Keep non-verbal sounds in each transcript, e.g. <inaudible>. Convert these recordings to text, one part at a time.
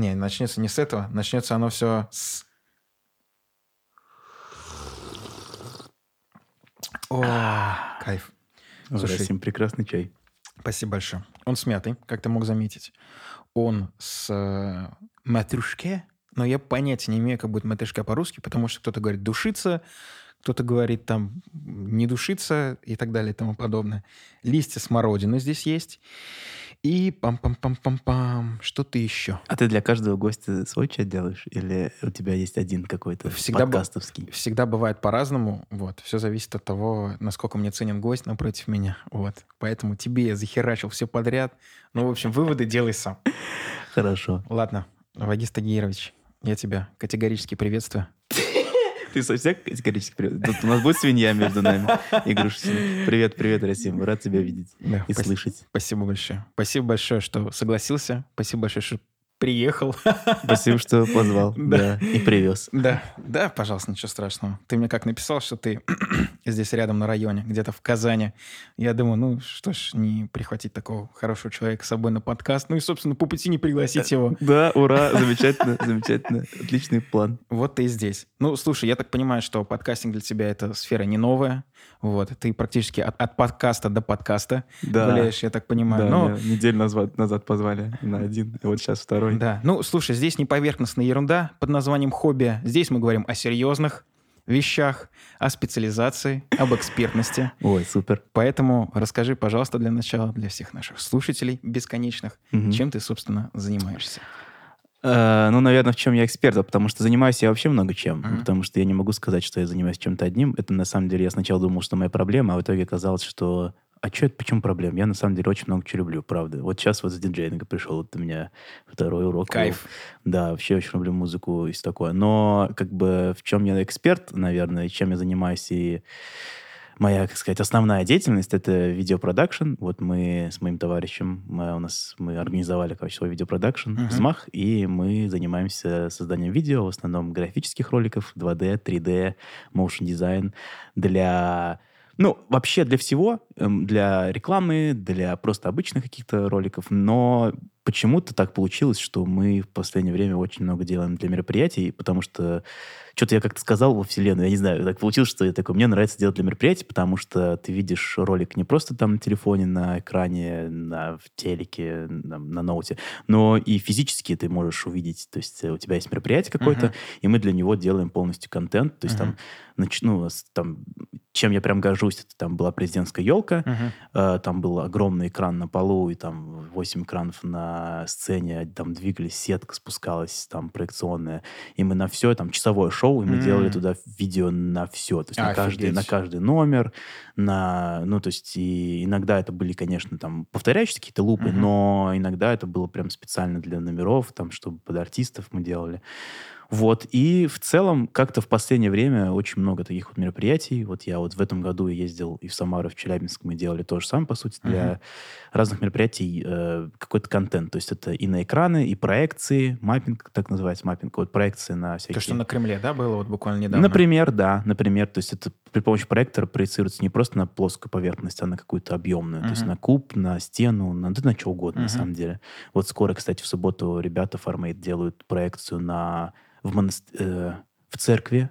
Не, начнется не с этого, начнется оно все с... О, кайф. Слушай, Слушай, Расим, прекрасный чай. Спасибо большое. Он с мятой, как ты мог заметить. Он с э, матрюшке, но я понятия не имею, как будет матрюшка по-русски, потому что кто-то говорит «душиться», кто-то говорит там «не душиться» и так далее и тому подобное. Листья смородины здесь есть. И пам-пам-пам-пам-пам. Что-то еще. А ты для каждого гостя свой чай делаешь? Или у тебя есть один какой-то Всегда б- подкастовский? Всегда бывает по-разному. Вот. Все зависит от того, насколько мне ценен гость напротив меня. Вот. Поэтому тебе я захерачил все подряд. Ну, в общем, выводы делай сам. Хорошо. Ладно, Вагис Тагирович, я тебя категорически приветствую. Ты совсем категорически привет. Тут у нас будет свинья между нами игрушечная. Привет, привет, Расим. Рад тебя видеть Да, и спас- слышать. Спасибо большое. Спасибо большое, что согласился. Спасибо большое, что приехал. Спасибо, что позвал. <laughs> Да. Да. И привез. Да, да, пожалуйста, ничего страшного. Ты мне как написал, что ты <clears throat> здесь рядом на районе, где-то в Казани. Я думаю, ну что ж, не прихватить такого хорошего человека с собой на подкаст. Ну и, собственно, по пути не пригласить его. Да, ура, замечательно, замечательно. Отличный план. Вот ты здесь. Ну, слушай, я так понимаю, что подкастинг для тебя это сфера не новая. Вот, ты практически от, от подкаста до подкаста Да. гуляешь, я так понимаю. Да, Но неделю назад, назад позвали на один, и вот сейчас второй. Да. Ну, слушай, здесь не поверхностная ерунда под названием хобби. Здесь мы говорим о серьезных вещах, о специализации, об экспертности. <laughs> Ой, супер. Поэтому расскажи, пожалуйста, для начала, для всех наших слушателей бесконечных, Мгм. чем ты, собственно, занимаешься. Э, ну, наверное, в чем я эксперт, потому что занимаюсь я вообще много чем. Мгм. Потому что я не могу сказать, что я занимаюсь чем-то одним. Это на самом деле я сначала думал, что моя проблема, а в итоге оказалось, что а что это, почему проблема? Я на самом деле очень много чего люблю, правда. Вот сейчас вот с диджейнга пришел, вот у меня второй урок. Кайф. Да, вообще очень люблю музыку и все такое. Но как бы в чем я эксперт, наверное, чем я занимаюсь и моя, как сказать, основная деятельность это видеопродакшн. Вот мы с моим товарищем, мы, у нас мы организовали, короче, свой видеопродакшн Мгм. «Взмах», и мы занимаемся созданием видео, в основном графических роликов, 2D, 3D, motion дизайн для ну, вообще для всего, эм, для рекламы, для просто обычных каких-то роликов, но почему-то так получилось, что мы в последнее время очень много делаем для мероприятий, потому что что-то я как-то сказал во вселенную, я не знаю, так получилось, что я такой, мне нравится делать для мероприятий, потому что ты видишь ролик не просто там на телефоне, на экране, на, в телеке, на, на ноуте, но и физически ты можешь увидеть, то есть э, у тебя есть мероприятие какое-то, Мгм. и мы для него делаем полностью контент, то есть Мгм. там, начну, там, чем я прям горжусь, это там была президентская елка, Мгм. Э, там был огромный экран на полу, и там 8 экранов на сцене, там двигались, сетка спускалась, там проекционная. И мы на все, там часовое шоу, и мы М. делали туда видео на все. То есть на каждый, на каждый номер, на, ну, то есть и иногда это были, конечно, там повторяющиеся какие-то лупы, Мгм. но иногда это было прям специально для номеров, там, чтобы под артистов мы делали. Вот, и в целом как-то в последнее время очень много таких вот мероприятий. Вот я вот в этом году ездил и в Самару, и в Челябинск, мы делали то же самое, по сути, для Мгм. разных мероприятий э, какой-то контент. То есть это и на экраны, и проекции, маппинг, так называется маппинг, вот проекции на всякие... То, что на Кремле, да, было вот буквально недавно? Например, да, например, то есть это при помощи проектора проецируется не просто на плоскую поверхность, а на какую-то объемную, то есть на куб, на стену, на, да на что угодно, на Мгм. самом деле. Вот скоро, кстати, в субботу ребята Farmate делают проекцию на в, монас- э, в церкви,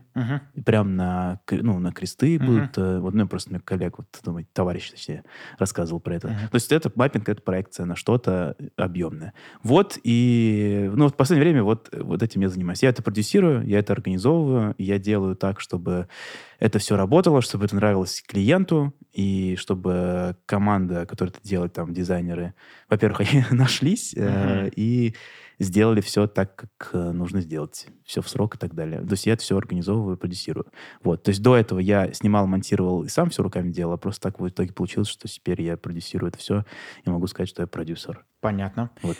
и прям на, ну, на кресты Мгм. будут. э, Вот, ну, просто мне коллег, вот, думаю, товарищ, точнее, рассказывал про это. Мгм. То есть это маппинг, это проекция на что-то объемное. Вот, и ну, в последнее время вот, вот этим я занимаюсь. Я это продюсирую, я это организовываю, я делаю так, чтобы это все работало, чтобы это нравилось клиенту, и чтобы команда, которая это делает, там, дизайнеры, во-первых, <laughs> они нашлись, э, Мгм. и сделали все так, как э, нужно сделать. Все в срок и так далее. То есть я это все организовываю, продюсирую. Вот. То есть до этого я снимал, монтировал и сам все руками делал, а просто так в итоге получилось, что теперь я продюсирую это все и могу сказать, что я продюсер. Понятно. Вот.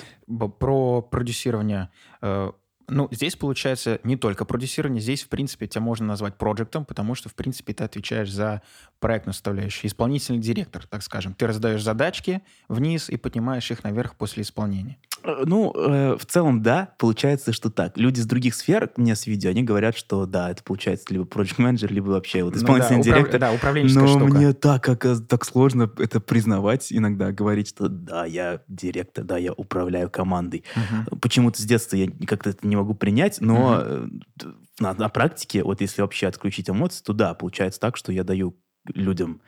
Про продюсирование. э, Ну, здесь получается не только продюсирование, здесь, в принципе, тебя можно назвать проектом, потому что, в принципе, ты отвечаешь за проектную составляющую. Исполнительный директор, так скажем. Ты раздаешь задачки вниз и поднимаешь их наверх после исполнения. Э, Ну, э, в целом, да, получается, что так. Люди с других сфер мне с видео, они говорят, что да, это получается либо project менеджер либо вообще вот Ну исполнительный да, управ- директор. Да, управленческая Но штука. мне так, оказ- так сложно это признавать иногда, говорить, что да, я директор, да, я управляю командой. Мгм. Почему-то с детства я как-то это не могу принять, но т- на, на практике, вот если вообще отключить эмоции, то да, получается так, что я даю людям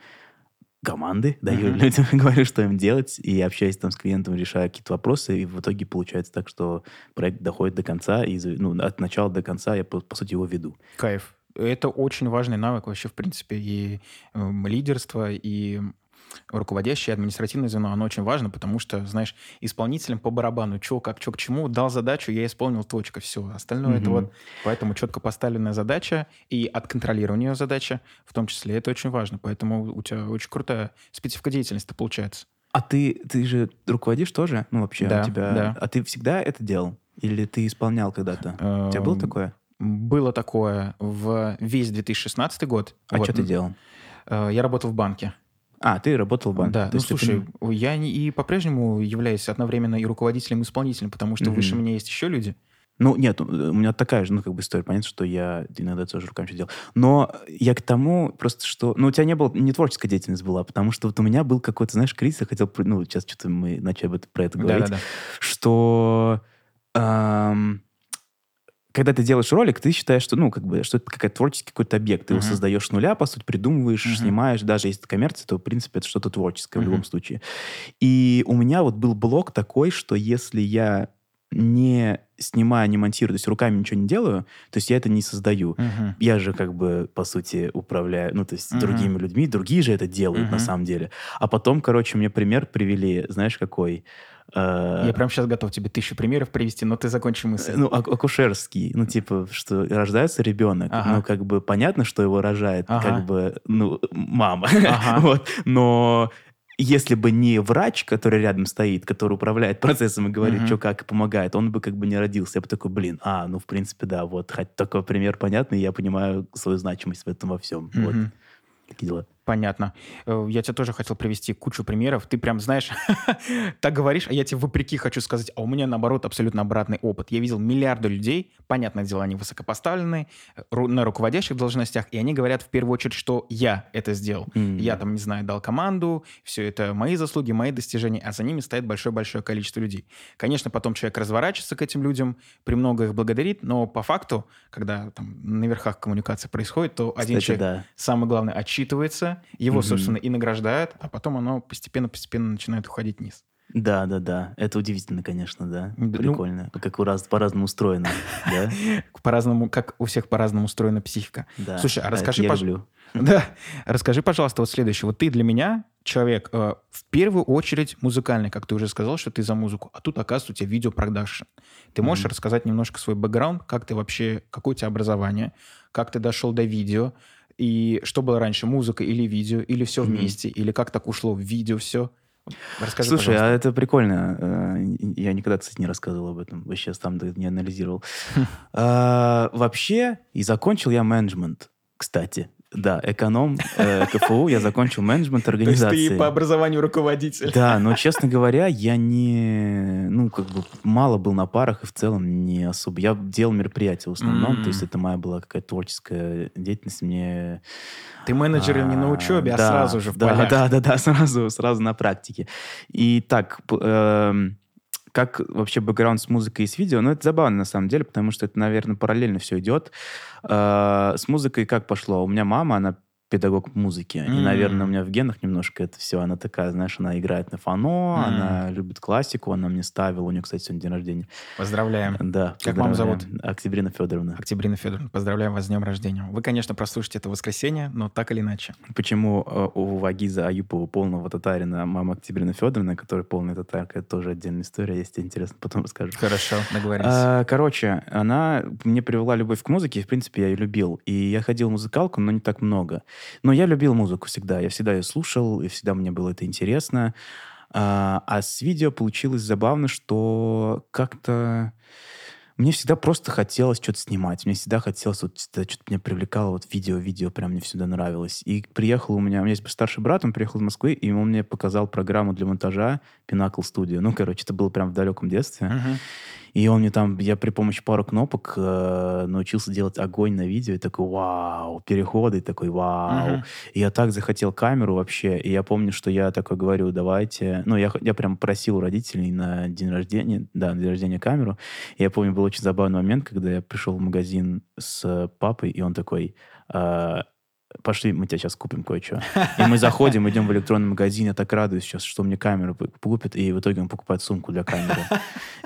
команды, даю Мгм. людям, <laughs> говорю, что им делать, и общаюсь там с клиентом, решаю какие-то вопросы, и в итоге получается так, что проект доходит до конца, и ну, от начала до конца я, по, по сути, его веду. Кайф. Это очень важный навык вообще, в принципе, и эм, лидерство, и руководящее административное звено, оно очень важно, потому что, знаешь, исполнителям по барабану, что, как, что, к чему, дал задачу, я исполнил, точка, все. Остальное это Мгм. вот, поэтому четко поставленная задача и отконтролирование ее задачи, в том числе, это очень важно. Поэтому у тебя очень крутая специфика деятельности получается. А ты, ты же руководишь тоже? Ну, вообще, Да, у тебя... да. А ты всегда это делал? Или ты исполнял когда-то? У тебя было Эм, такое? Было такое в весь 2016 год. А Вот, что ты делал? э, Я работал в банке. А, ты работал в банке. Да, То ну слушай, не- я не, и по-прежнему являюсь одновременно и руководителем, и исполнителем, потому что Мгм. выше меня есть еще люди. Ну, нет, у меня такая же, ну, как бы история. Понятно, что я иногда тоже руками что делал. Но я к тому просто, что... Ну, у тебя не было... Не творческая деятельность была, потому что вот у меня был какой-то, знаешь, кризис. Я хотел... Ну, сейчас что-то мы начали об этом- про это говорить. Да-да-да. Что... эм, когда ты делаешь ролик, ты считаешь, что, ну, как бы, что это какой-то творческий какой-то объект. Ты его Мгм. создаешь с нуля, по сути, придумываешь, Мгм. снимаешь. Даже если это коммерция, то, в принципе, это что-то творческое в Мгм. любом случае. И у меня вот был блок такой, что если я не снимаю, не монтирую, то есть руками ничего не делаю, то есть я это не создаю. Мгм. Я же как бы, по сути, управляю, ну, то есть Мгм. другими людьми, другие же это делают на Мгм. самом деле. А потом, короче, мне пример привели, знаешь, какой? Э, Я прямо сейчас готов тебе тысячу примеров привести, но ты закончи мысль. ну, ак- акушерский, ну, типа, что рождается ребенок, Ага. ну, как бы понятно, что его рожает, Ага. как бы, ну, мама, Ага. <laughs> вот, но если бы не врач, который рядом стоит, который управляет процессом и говорит, Мгм. что как и помогает, он бы как бы не родился. Я бы такой, блин, а, ну, в принципе, да, вот, хоть такой пример понятный, я понимаю свою значимость в этом во всем. Вот, Мгм. такие дела. Понятно. Э, Я тебе тоже хотел привести кучу примеров. Ты прям, знаешь, <laughs> так говоришь, а я тебе вопреки хочу сказать, а у меня, наоборот, абсолютно обратный опыт. Я видел миллиарды людей, понятное дело, они высокопоставленные, ру- на руководящих должностях, и они говорят в первую очередь, что я это сделал. М. Я там, не знаю, дал команду, все это мои заслуги, мои достижения, а за ними стоит большое-большое количество людей. Конечно, потом человек разворачивается к этим людям, премного их благодарит, но по факту, когда там на верхах коммуникация происходит, то один Кстати, человек да. самое главное, отчитывается, его, Мгм. собственно, и награждают, а потом оно постепенно-постепенно начинает уходить вниз. Да, да, да. Это удивительно, конечно, да. Да, ну- Прикольно. Как у раз по-разному устроено. Да? <laughs> По-разному, как у всех по-разному устроена психика. Да. Слушай, а расскажи, это я пож- люблю. <laughs> Да, расскажи, пожалуйста, вот следующее. Вот ты для меня человек, э, в первую очередь музыкальный, как ты уже сказал, что ты за музыку, а тут, оказывается, у тебя видеопродакшн. Ты можешь Мгм. рассказать немножко свой бэкграунд, как ты вообще, какое у тебя образование, как ты дошел до видео, и что было раньше, музыка или видео, или все Мгм. вместе, или как так ушло в видео все? Расскажи, Слушай, а пожалуйста. это прикольно. Э, Я никогда, кстати, не рассказывал об этом. Вообще сам даже не анализировал. <laughs> А, Вообще, и закончил я менеджмент, кстати. Да, эконом э, КФУ, я закончил менеджмент То есть организации. ты по образованию руководитель. Да, но, честно говоря, я не... Ну, как бы мало был на парах и в целом не особо... Я делал мероприятия в основном, М. то есть это моя была какая-то творческая деятельность. Мне... Ты менеджер не на учебе, а да, сразу же в да, полях. Да, да, да, <laughs> сразу, сразу на практике. И так, эм, как вообще бэкграунд с музыкой и с видео? Ну, это забавно на самом деле, потому что это, наверное, параллельно все идет. Э, С музыкой как пошло? У меня мама, она педагог музыки. И, М. наверное, у меня в генах немножко это все. Она такая, знаешь, она играет на фано, М. она любит классику, она мне ставила. У нее, кстати, сегодня день рождения. Поздравляем. Да. Как маму зовут? Октябрина Федоровна. Октябрина Федоровна, поздравляем вас с днем рождения. Вы, конечно, прослушаете это воскресенье, но так или иначе. Почему э, у Вагиза Аюпова полного татарина мама Октябрина Федоровна, которая полная татарка, это тоже отдельная история, если интересно, потом расскажу. Хорошо, договорились. А, Короче, она мне привела любовь к музыке, и, в принципе, я ее любил. И я ходил в музыкалку, но не так много. Но я любил музыку всегда. Я всегда ее слушал, и всегда мне было это интересно. А, а с видео получилось забавно, что как-то мне всегда просто хотелось что-то снимать. Мне всегда хотелось, вот что-то меня привлекало, вот видео, видео прям мне всегда нравилось. И приехал у меня, у меня есть старший брат, он приехал из Москвы, и он мне показал программу для монтажа Pinnacle Studio. Ну, короче, это было прям в далеком детстве. Мгм. И он мне там, я при помощи пару кнопок э, научился делать огонь на видео. И такой, вау, переходы, и такой, вау. Мгм. И я так захотел камеру вообще. И я помню, что я такой говорю, давайте... Ну, я, я прям просил у родителей на день рождения, да, на день рождения камеру. И я помню, был очень забавный момент, когда я пришел в магазин с папой, и он такой... «А, Пошли, мы тебя сейчас купим кое-что. И мы заходим, идем в электронный магазин, я так радуюсь сейчас, что мне камеру купят, и в итоге он покупает сумку для камеры.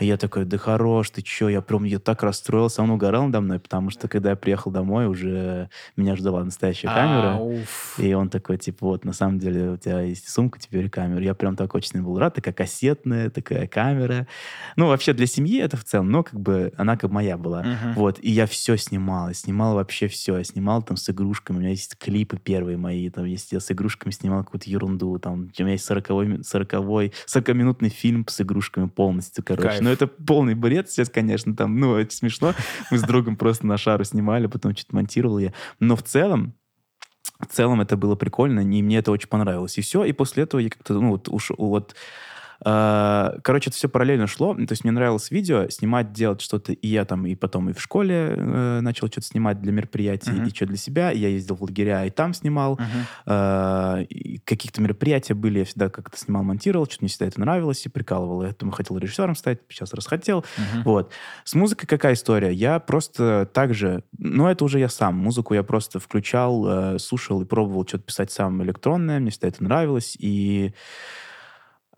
И я такой, да хорош, ты чё, я прям я так расстроился, он угорал надо мной, потому что когда я приехал домой, уже меня ждала настоящая камера. А. И он такой, типа, вот, на самом деле у тебя есть сумка, теперь камера. Я прям так очень был рад, такая кассетная, такая камера. Ну, вообще для семьи это в целом, но как бы она как моя была. Вот, и я все снимал, я снимал вообще все. Я снимал там с игрушками, у меня есть клипы первые мои, там, есть я с игрушками снимал какую-то ерунду, там, у меня есть 40 сороковой, 40-минутный фильм с игрушками полностью, короче. Кайф. Ну, это полный бред сейчас, конечно, там, ну, это смешно. Мы с другом просто на шару снимали, потом что-то монтировал я. Но в целом, в целом это было прикольно, и мне это очень понравилось. И все, и после этого я как-то, ну, вот, уж, вот Короче, это все параллельно шло. То есть мне нравилось видео, снимать, делать что-то. И я там и потом и в школе э, начал что-то снимать для мероприятий, Мгм. и что для себя. И я ездил в лагеря и там снимал. Э, и каких-то мероприятия были, я всегда как-то снимал, монтировал, что-то мне всегда это нравилось и прикалывало. Я там хотел режиссером стать, сейчас расхотел. Мгм. Вот. С музыкой какая история? Я просто также, ну это уже я сам, музыку я просто включал, э, слушал и пробовал что-то писать сам электронное, мне всегда это нравилось, и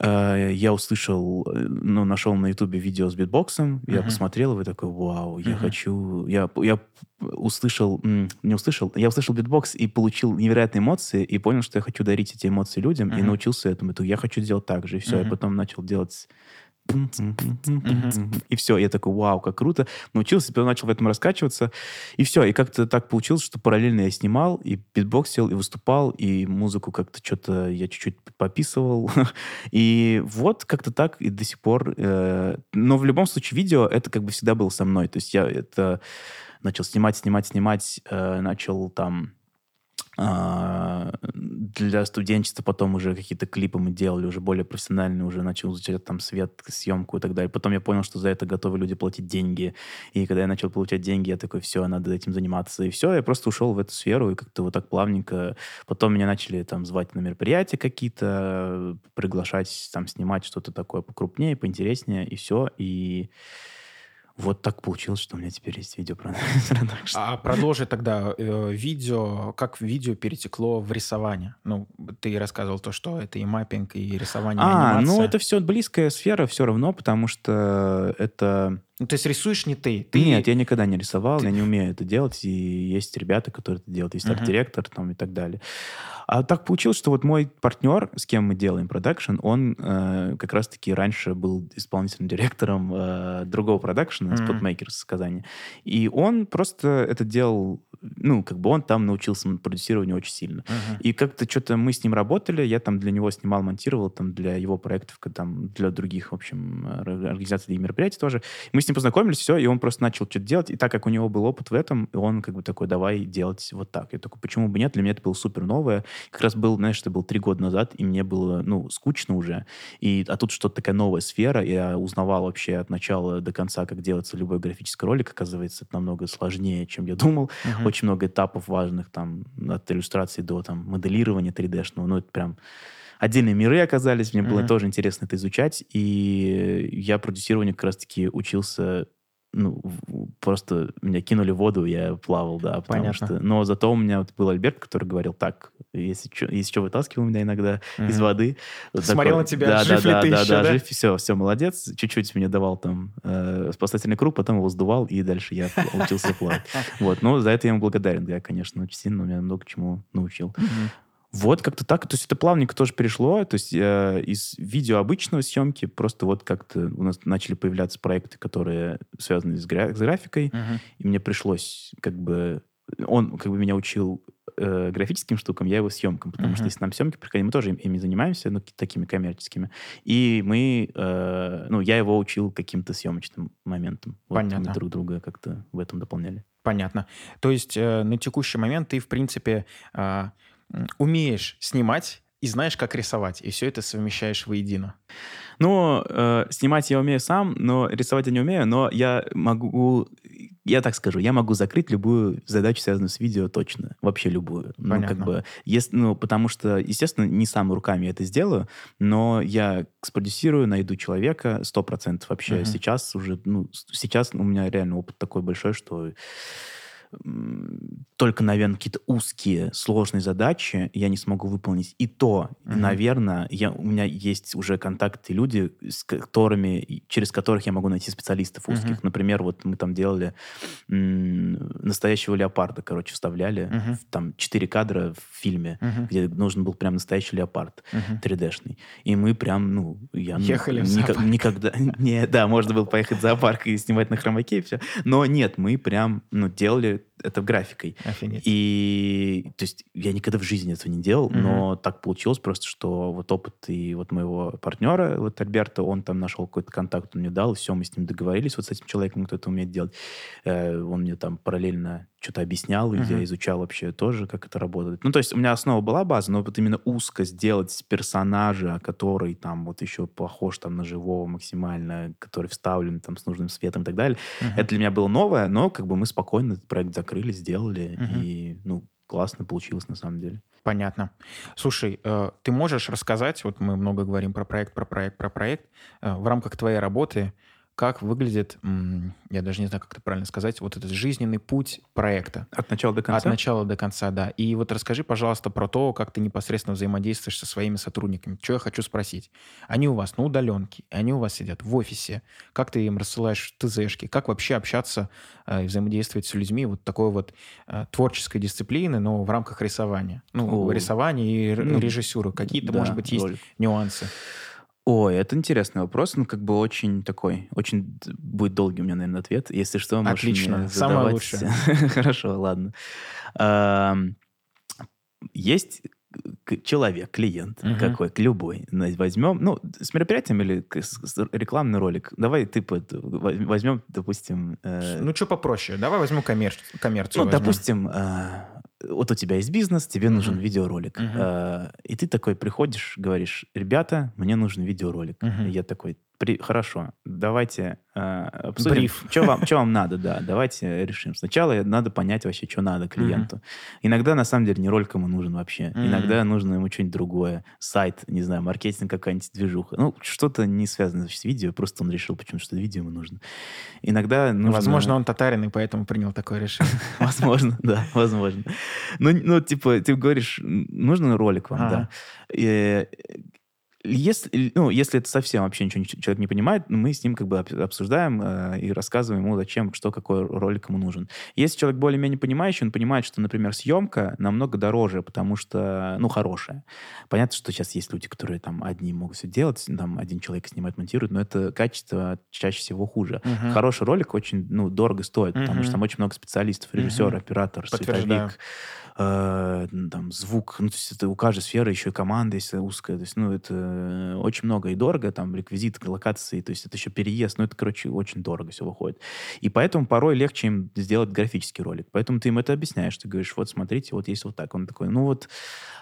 я услышал, э, ну, нашел на ютубе видео с битбоксом, я Мгм. посмотрел, и вы такой, вау, я Мгм. хочу, я, я услышал, не услышал, я услышал битбокс и получил невероятные эмоции, и понял, что я хочу дарить эти эмоции людям, и Мгм. научился этому, и я хочу сделать так же, и все, я Мгм. потом начал делать и все, я такой, вау, как круто. Научился, потом начал в этом раскачиваться. И все, и как-то так получилось, что параллельно я снимал, и битбоксил, и выступал, и музыку как-то что-то я чуть-чуть пописывал. <laughs> И вот как-то так и до сих пор. э, Но в любом случае видео это как бы всегда было со мной. То есть я это начал снимать, снимать, снимать, э, начал там для студенчества потом уже какие-то клипы мы делали, уже более профессиональные, уже начал изучать там свет, съемку и так далее. Потом я понял, что за это готовы люди платить деньги. И когда я начал получать деньги, я такой, все, надо этим заниматься. И все, я просто ушел в эту сферу, и как-то вот так плавненько. Потом меня начали там звать на мероприятия какие-то, приглашать там снимать что-то такое покрупнее, поинтереснее, и все. И вот так получилось, что у меня теперь есть видео про <laughs> продакшн. А продолжи тогда э, видео, как видео перетекло в рисование. Ну, ты рассказывал то, что это и маппинг, и рисование, и А, ну анимация. это все близкая сфера все равно, потому что это... Ну, то есть рисуешь не ты. ты... Нет, я никогда не рисовал, ты- я не умею это делать, и есть ребята, которые это делают, есть арт-директор там и так далее. А так получилось, что вот мой партнер, с кем мы делаем продакшн, он э, как раз-таки раньше был исполнительным директором э, другого продакшена, Spotmakers из Казани. И он просто это делал, ну, как бы он там научился продюсированию очень сильно. Мгм. И как-то что-то мы с ним работали, я там для него снимал, монтировал, там для его проектов, там для других, в общем, ор- организаций и мероприятий тоже. Мы с ним познакомились, все, и он просто начал что-то делать. И так как у него был опыт в этом, он как бы такой, давай делать вот так. Я такой, почему бы нет? Для меня это было супер новое. Как раз был, знаешь, это был три года назад, и мне было, ну, скучно уже. И, а тут что-то такая новая сфера, я узнавал вообще от начала до конца, как делается любой графический ролик. Оказывается, это намного сложнее, чем я думал Мгм. Очень много этапов важных, там, от иллюстрации до там, моделирования 3D-шного. Ну, это прям отдельные миры оказались. Мне было Мгм. тоже интересно это изучать. И я продюсированию как раз-таки учился ну, просто меня кинули в воду, я плавал, да. потому Понятно. Что, но зато у меня вот был Альберт, который говорил, так, если что, если что вытаскивал меня иногда из Мгм. воды. Вот Смотрел такой, на тебя, да, жив да, ли да, ты да, еще, да, да? жив, все, все, молодец. Чуть-чуть мне давал там э, спасательный круг, потом его сдувал, и дальше я учился плавать. <laughs> Вот, ну, за это я ему благодарен, я, конечно, очень сильно, меня много чему научил. Мгм. Вот как-то так, то есть это плавненько тоже перешло, то есть э, из видео обычного съемки просто вот как-то у нас начали появляться проекты, которые связаны с, гра- с графикой, Мгм. и мне пришлось как бы... Он как бы меня учил э, графическим штукам, я его съемкам, потому что Мгм. если нам съемки приходят, мы тоже им- ими занимаемся, ну, такими коммерческими. И мы, э, ну, я его учил каким-то съемочным моментам. Вот Понятно. Мы друг друга как-то в этом дополняли. Понятно. То есть э, на текущий момент ты, в принципе, м, умеешь снимать и знаешь, как рисовать, и все это совмещаешь воедино. Ну, э, снимать я умею сам, но рисовать я не умею, но я могу, я так скажу, я могу закрыть любую задачу, связанную с видео, точно. Вообще любую. Ну, Понятно. как бы, если, ну, потому что, естественно, не сам руками это сделаю, но я спродюсирую, найду человека, сто процентов вообще. Мгм. Сейчас уже, ну, сейчас у меня реально опыт такой большой, что только, наверное, какие-то узкие, сложные задачи я не смогу выполнить. И то, Мгм. наверное, я, у меня есть уже контакты, люди, с которыми, через которых я могу найти специалистов узких. Мгм. Например, вот мы там делали настоящего леопарда, короче, вставляли. Мгм. В- Там четыре кадра в фильме, Мгм. где нужен был прям настоящий леопард Мгм. 3D-шный. И мы прям, ну, я... ну, Ехали в ника- зоопарк. Никогда... <laughs> Не, да, можно было поехать в зоопарк и снимать на хромаке и все. Но нет, мы прям, ну, делали это графикой. Офигеть. И, то есть, я никогда в жизни этого не делал, Мгм. но так получилось просто, что вот опыт и вот моего партнера, вот Альберта, он там нашел какой-то контакт, он мне дал, и все, мы с ним договорились вот с этим человеком, кто это умеет делать. Э, Он мне там параллельно что-то объяснял, и Мгм. я изучал вообще тоже, как это работает. Ну, то есть, у меня основа была база, но вот именно узко сделать персонажа, который там вот еще похож там на живого максимально, который вставлен там с нужным светом и так далее, Мгм. это для меня было новое, но как бы мы спокойно этот проект закрыли, сделали, Мгм. и, ну, классно получилось на самом деле. Понятно. Слушай, э, ты можешь рассказать, вот мы много говорим про проект, про проект, про проект, э, в рамках твоей работы, как выглядит, я даже не знаю, как это правильно сказать, вот этот жизненный путь проекта? От начала до конца? От начала до конца, да. И вот расскажи, пожалуйста, про то, как ты непосредственно взаимодействуешь со своими сотрудниками. Что я хочу спросить? Они у вас на удаленке, они у вас сидят в офисе. Как ты им рассылаешь ТЗшки? Как вообще общаться э, и взаимодействовать с людьми вот такой вот э, творческой дисциплины, но в рамках рисования? Ну, О. рисования и Ну, режиссуры. Какие-то, Да, может быть, есть ролик. нюансы? Ой, это интересный вопрос, ну, как бы очень такой, очень будет долгий у меня, наверное, ответ. Если что, можешь Отлично, мне самое задавать. <laughs> Хорошо, ладно. Есть человек, клиент Мгм. какой, любой, возьмем, ну, с мероприятием или рекламный ролик, давай ты под- воз- возьмем, допустим... э, Ну, что попроще? Давай возьмем коммерч- коммерцию. Ну, возьмем. допустим, э, вот у тебя есть бизнес, тебе нужен Мгм. видеоролик. Э, и ты такой приходишь, говоришь, ребята, мне нужен видеоролик. Мгм. И я такой, «При- хорошо, давайте э, обсудим, Бриф. что вам, чё вам надо, да, давайте решим. Сначала надо понять вообще, что надо клиенту. Иногда, на самом деле, не ролик ему нужен вообще. Мгм. Иногда нужно ему что-нибудь другое. Сайт, не знаю, маркетинг какая-нибудь движуха. Ну, что-то не связанное с видео, просто он решил почему-то, что видео ему нужно. Иногда нужно... Возможно, он татарин, и поэтому принял такое решение. <laughs> Возможно, да, возможно. Ну, ну, типа, ты говоришь, нужен ролик вам, да. Если, ну, если это совсем вообще ничего человек не понимает, мы с ним как бы об- обсуждаем э, и рассказываем ему, зачем, что, какой ролик ему нужен. Если человек более-менее понимающий, он понимает, что, например, съемка намного дороже, потому что, ну, хорошая. Понятно, что сейчас есть люди, которые там одни могут все делать, там один человек снимает, монтирует, но это качество чаще всего хуже. Мгм. Хороший ролик очень, ну, дорого стоит, потому Мгм. что там очень много специалистов, режиссер, Мгм. оператор, световик, э, там, звук. Ну, то есть это у каждой сферы еще и команда есть узкая. То есть, ну, это э, очень много и дорого, там, реквизит, локации, то есть это еще переезд. Ну, это, короче, очень дорого все выходит. И поэтому порой легче им сделать графический ролик. Поэтому ты им это объясняешь. Ты говоришь, вот, смотрите, вот есть вот так. Он такой, ну, вот,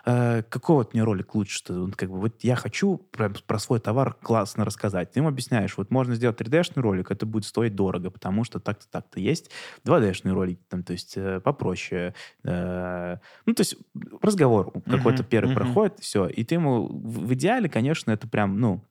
э, какой вот мне ролик лучше? Что он как бы, вот я хочу про, про свой товар классно рассказать. Ты им объясняешь, вот можно сделать 3D-шный ролик, это будет стоить дорого, потому что так-то, так-то есть 2D-шный ролик, там, то есть э, попроще. э, ну, то есть разговор какой-то Мгм, первый мгм. проходит, все. И ты ему, в идеале, конечно, это прям, ну,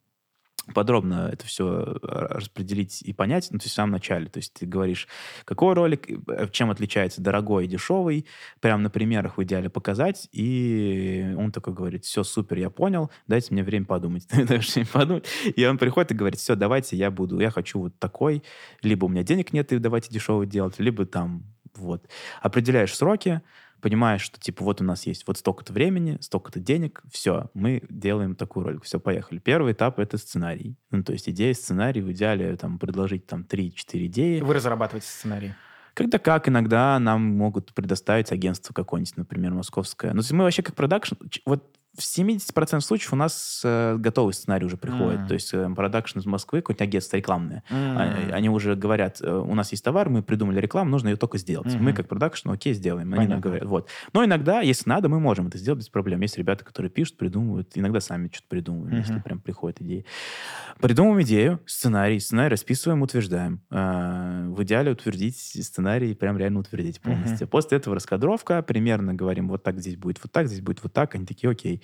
подробно это все распределить и понять, ну, то есть в самом начале. То есть ты говоришь, какой ролик, э, чем отличается дорогой и дешевый, прям на примерах в идеале показать, и он такой говорит, все, супер, я понял, дайте мне время подумать. <laughs> Даешь время подумать, и он приходит и говорит, все, давайте я буду, я хочу вот такой, либо у меня денег нет, и давайте дешевый делать, либо там вот. Определяешь сроки, понимаешь, что типа вот у нас есть вот столько-то времени, столько-то денег, все, мы делаем такой ролик, все, поехали. Первый этап — это сценарий. Ну, то есть идея, сценарий, в идеале там предложить там 3-4 идеи. Вы разрабатываете сценарий. Когда как, иногда нам могут предоставить агентство какое-нибудь, например, московское. Но мы вообще как продакшн, вот в 70% случаев у нас э, готовый сценарий уже приходит. Мм. То есть э, продакшн из Москвы, какое-нибудь агентство рекламное. Мм. Они, они уже говорят, э, у нас есть товар, мы придумали рекламу, нужно ее только сделать. Mm-hmm. Мы как продакшн, окей, сделаем. Они нам говорят, вот. Но иногда, если надо, мы можем это сделать без проблем. Есть ребята, которые пишут, придумывают, иногда сами что-то придумывают, mm-hmm. если прям приходит идея. Придумываем идею, сценарий, сценарий расписываем, утверждаем. Э, в идеале утвердить сценарий, прям реально утвердить полностью. Mm-hmm. После этого раскадровка, примерно говорим, вот так здесь будет, вот так здесь будет, вот так. Они такие, окей.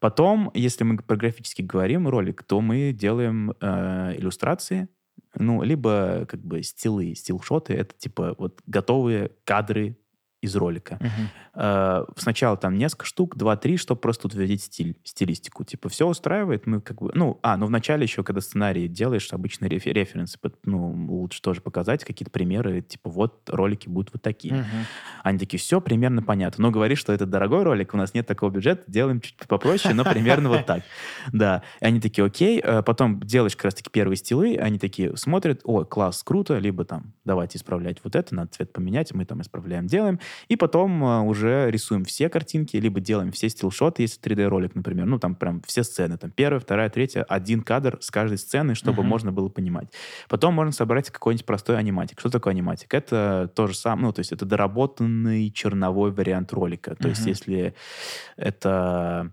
Потом, если мы про графически говорим ролик, то мы делаем э, иллюстрации, ну, либо как бы стилы, стилшоты, это типа вот готовые кадры из ролика. Uh-huh. Сначала там несколько штук, два-три, чтобы просто утвердить стиль, стилистику. Типа все устраивает, мы как бы... Ну, а, ну вначале еще, когда сценарий делаешь, обычно реф- референсы, ну, лучше тоже показать, какие-то примеры, типа вот ролики будут вот такие. Uh-huh. Они такие, все примерно понятно. Но говоришь, что это дорогой ролик, у нас нет такого бюджета, делаем чуть попроще, но примерно вот так. <laughs> Да. И они такие, окей. Э, потом делаешь как раз-таки первые стилы, они такие смотрят, о, класс, круто, либо там, давайте исправлять вот это, надо цвет поменять, мы там исправляем, делаем. И потом а, уже рисуем все картинки, либо делаем все стилшоты, если 3D-ролик, например. Ну, там прям все сцены. Там первая, вторая, третья, один кадр с каждой сцены, чтобы uh-huh. можно было понимать. Потом можно собрать какой-нибудь простой аниматик. Что такое аниматик? Это то же самое, ну, то есть это доработанный черновой вариант ролика. То uh-huh. есть если это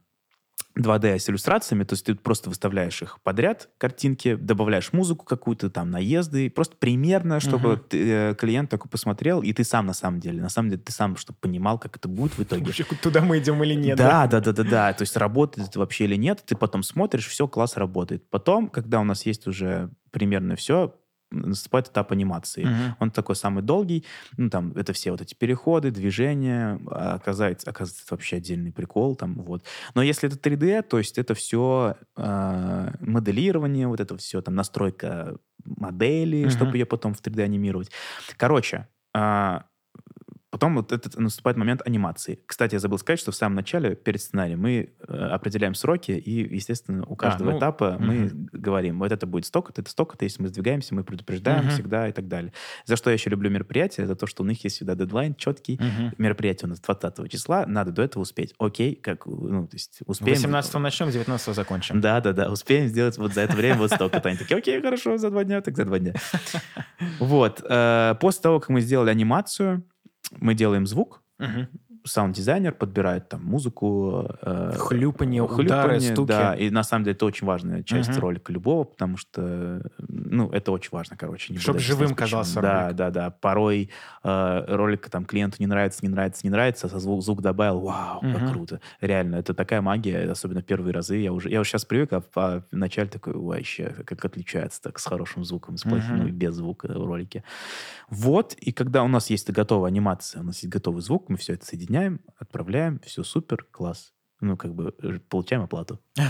2D с иллюстрациями, то есть ты просто выставляешь их подряд, картинки, добавляешь музыку какую-то, там, наезды, просто примерно, чтобы угу. ты, э, клиент такой посмотрел, и ты сам на самом деле, на самом деле ты сам, чтобы понимал, как это будет в итоге. Вообще, туда мы идем или нет. Да, да, да, да, да, то есть работает это вообще или нет, ты потом смотришь, все, класс работает. Потом, когда у нас есть уже примерно все, наступает этап анимации. Uh-huh. Он такой самый долгий. Ну, там, это все вот эти переходы, движения. А, оказывается, оказывается, это вообще отдельный прикол. Там, вот. Но если это 3D, то есть это все э, моделирование, вот это все, там, настройка модели, uh-huh. чтобы ее потом в 3D анимировать. Короче, э, Потом вот этот наступает момент анимации. Кстати, я забыл сказать, что в самом начале, перед сценарием, мы э, определяем сроки, и, естественно, у каждого а, ну, этапа угу. мы говорим, вот это будет столько-то, это столько-то, если мы сдвигаемся, мы предупреждаем угу. всегда и так далее. За что я еще люблю мероприятия, за то, что у них есть всегда дедлайн четкий. Угу. Мероприятие у нас 20 числа, надо до этого успеть. Окей, как, ну, то есть успеем. 18 начнем, 19 закончим. Да-да-да, успеем сделать вот за это время вот столько-то. Они такие, окей, хорошо, за два дня, так за два дня. <laughs> Вот. Э, после того, как мы сделали анимацию, мы делаем звук, угу саунд-дизайнер подбирает там музыку. Э, хлюпанье, хлюпанье, удары, стуки. Да, и на самом деле это очень важная часть uh-huh. ролика любого, потому что, ну, это очень важно, короче. Чтобы живым казался Да, ролик. да, да. Порой э, ролик там клиенту не нравится, не нравится, не нравится, а звук, звук добавил, вау, uh-huh. как круто. Реально, это такая магия, особенно первые разы. Я уже, я уже сейчас привык, а, а вначале такой, вообще, как отличается так с хорошим звуком, с плохим, ну, и без звука в ролике. Вот, и когда у нас есть готовая анимация, у нас есть готовый звук, мы все это соединяем, соединяем, отправляем, все супер, класс ну, как бы, э, получаем оплату. <laughs>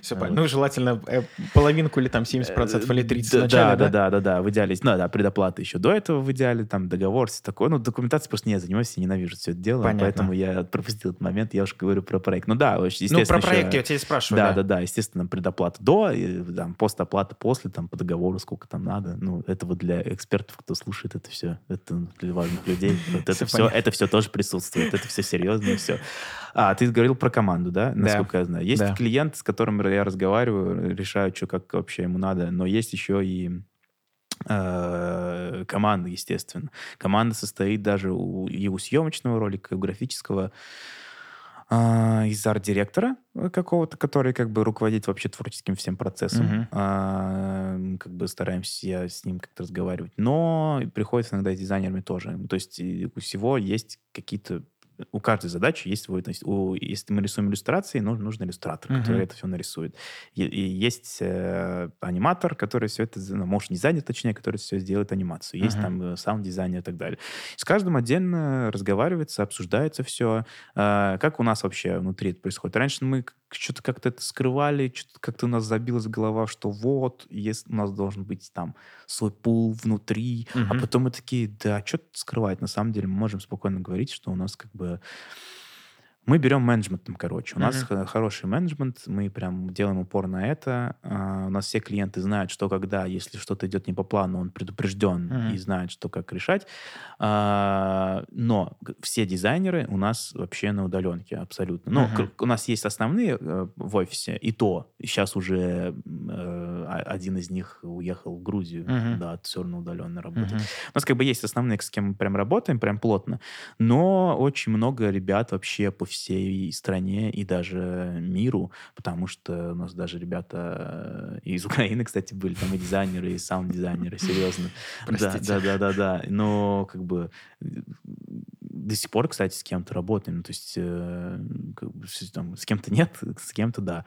Все понятно. Ну, желательно э, половинку или там 70% или 30% вначале, да? Да, да, да, в идеале. Ну, да, предоплата еще до этого в идеале, там, договор, все такое. Ну, документация просто не занимаюсь, я ненавижу все это дело, поэтому я пропустил этот момент, я уже говорю про проект. Ну, да, естественно. Ну, про проект я тебя спрашиваю. Да, да, да, естественно, предоплата до, там, постоплата после, там, по договору, сколько там надо. Ну, это вот для экспертов, кто слушает это все, это для важных людей. <laughs> Это все, это все тоже присутствует, это все серьезно, все. А, ты говорил про команду, да? Насколько да. я знаю. Есть да. клиент, с которым я разговариваю, решаю, что как вообще ему надо, но есть еще и э, команда, естественно. Команда состоит даже у, и у съемочного ролика, и у графического э, из арт-директора какого-то, который как бы руководит вообще творческим всем процессом. Uh-huh. А, как бы стараемся я с ним как-то разговаривать. Но приходится иногда с дизайнерами тоже. То есть у всего есть какие-то у каждой задачи есть свой... То есть у, если мы рисуем иллюстрации, нужен, нужен иллюстратор, uh-huh. который это все нарисует. И, и есть э, аниматор, который все это... Ну, может, дизайнер, точнее, который все сделает анимацию. Есть uh-huh. там э, саунд-дизайнер и так далее. С каждым отдельно разговаривается, обсуждается все. Э, как у нас вообще внутри это происходит? Раньше мы что-то как-то это скрывали, что-то как-то у нас забилась голова, что вот, есть, у нас должен быть там свой пул внутри, uh-huh. а потом мы такие, да, что тут скрывать? На самом деле мы можем спокойно говорить, что у нас как бы Мы берем менеджментом, короче. У Мгм. нас хороший менеджмент, мы прям делаем упор на это. А, У нас все клиенты знают, что когда, если что-то идет не по плану, он предупрежден Мгм. и знает, что как решать. А, Но все дизайнеры у нас вообще на удаленке абсолютно. Ну, к- у нас есть основные э, в офисе, и то. Сейчас уже э, а- один из них уехал в Грузию, Мгм. да, все равно удаленно работает. Мгм. У нас как бы есть основные, с кем мы прям работаем, прям плотно, но очень много ребят вообще по всей стране и даже миру, потому что у нас даже ребята э, из <laughs> Украины, кстати, были, там и дизайнеры, и саунд-дизайнеры, серьезно. Да, Простите. да, да, да, да. Но как бы э, до сих пор, кстати, с кем-то работаем. Ну, То есть э, как бы, с- там, с кем-то нет, <laughs> с кем-то да.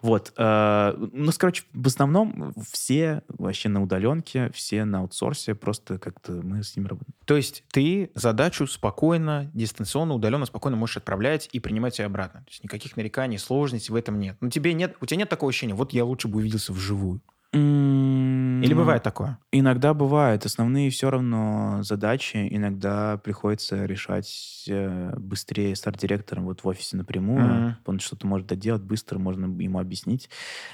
Вот. э, Ну, короче, в основном все вообще на удаленке, все на аутсорсе, просто как-то мы с ними работаем. То есть ты задачу спокойно, дистанционно, удаленно, спокойно можешь отправлять и принимать ее обратно. То есть никаких нареканий, сложностей в этом нет. Ну, тебе нет, у тебя нет такого ощущения, вот я лучше бы увиделся вживую. Или Или бывает такое? Иногда бывает. Основные все равно задачи иногда приходится решать э, быстрее с арт-директором вот в офисе напрямую. Мгм. Он что-то может доделать быстро, можно ему объяснить.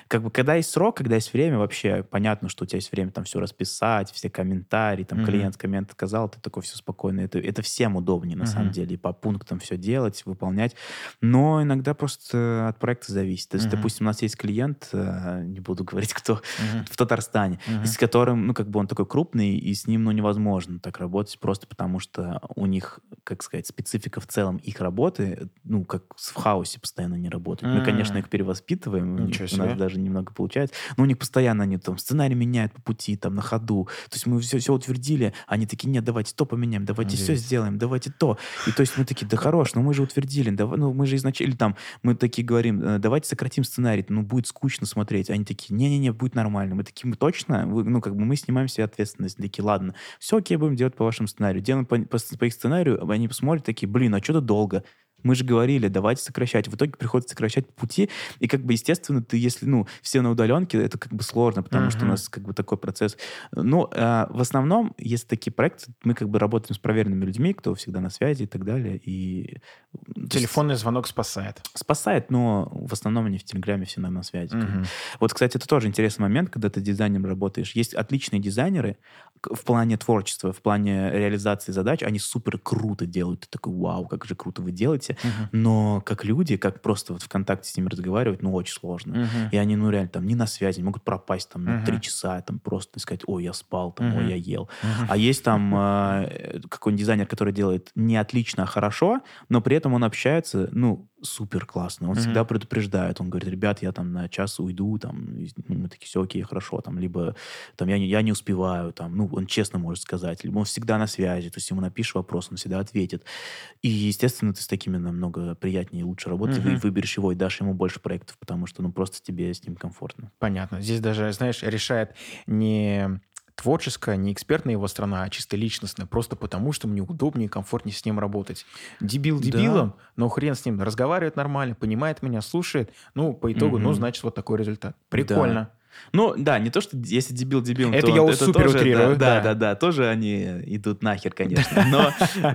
Как бы, когда есть срок, когда есть время, вообще понятно, что у тебя есть время там все расписать, все комментарии, там Мгм. клиент коммент сказал, ты такой все спокойно. Это, это всем удобнее, на Мгм. самом деле, и по пунктам все делать, выполнять. Но иногда просто от проекта зависит. То есть, Мгм. допустим, у нас есть клиент, э, не буду говорить, кто, Мгм. в Татарстане, И с которым, ну, как бы он такой крупный, и с ним, ну, невозможно так работать, просто потому что у них, как сказать, специфика в целом их работы, ну, как в хаосе постоянно не работают. Мы, конечно, их перевоспитываем, у, них- Ничего у себе. нас даже немного получается, но у них постоянно они там сценарий меняют по пути, там, на ходу. То есть мы все, все утвердили, они такие, нет, давайте то поменяем, давайте все Офигеть. сделаем, давайте то. И то есть мы такие, да хорош, но мы же утвердили, давай, ну, мы же изначально, там, мы такие говорим, «Э, давайте сократим сценарий, ну, будет скучно смотреть. Они такие, не-не-не, будет нормально. Мы такие, мы точно? Вы- ну, как бы мы снимаем себе ответственность. Такие, ладно, все окей, будем делать по вашему сценарию. Делаем по, по, по их сценарию, они посмотрят, такие, блин, а что-то долго. Мы же говорили, давайте сокращать. В итоге приходится сокращать пути. И как бы, естественно, ты, если, ну, все на удаленке, это как бы сложно, потому что у нас как бы такой процесс. Ну, э, в основном, если такие проекты, мы как бы работаем с проверенными людьми, кто всегда на связи и так далее. И то есть Телефонный звонок спасает. спасает, но в основном они в Телеграме все на, на связи. Мгм. Вот, кстати, это тоже интересный момент, когда ты дизайнером работаешь. Есть отличные дизайнеры в плане творчества, в плане реализации задач. Они супер круто делают. Ты такой, вау, как же круто вы делаете. Мгм. Но как люди, как просто вот ВКонтакте с ними разговаривать, ну, очень сложно. Мгм. И они, ну, реально, там, не на связи, могут пропасть там на Мгм. три часа, там, просто сказать, ой, я спал, там, ой, Мгм. я ел. Мгм. А есть там э, какой-нибудь дизайнер, который делает не отлично, а хорошо, но при этом он общается, ну, супер классно. Он Мгм. всегда предупреждает. Он говорит, ребят, я там на час уйду, там, и мы такие, все окей, хорошо, там, либо там я не, я не успеваю, там, ну, он честно может сказать, либо он всегда на связи, то есть ему напишешь вопрос, он всегда ответит. И, естественно, ты с такими намного приятнее и лучше работать, Мгм. и выберешь его, и дашь ему больше проектов, потому что, ну, просто тебе с ним комфортно. Понятно. Здесь даже, знаешь, решает не творческая, не экспертная его страна, а чисто личностная, просто потому, что мне удобнее и комфортнее с ним работать. Дебил Да. дебилом, но хрен с ним, разговаривает нормально, понимает меня, слушает, ну, по итогу, ну, Мгм. значит, вот такой результат. Прикольно. Ну, да, не то, что если дебил дебил, Это то я он- супер тоже, утрирую, Да, да. да, да, тоже они идут нахер, конечно, но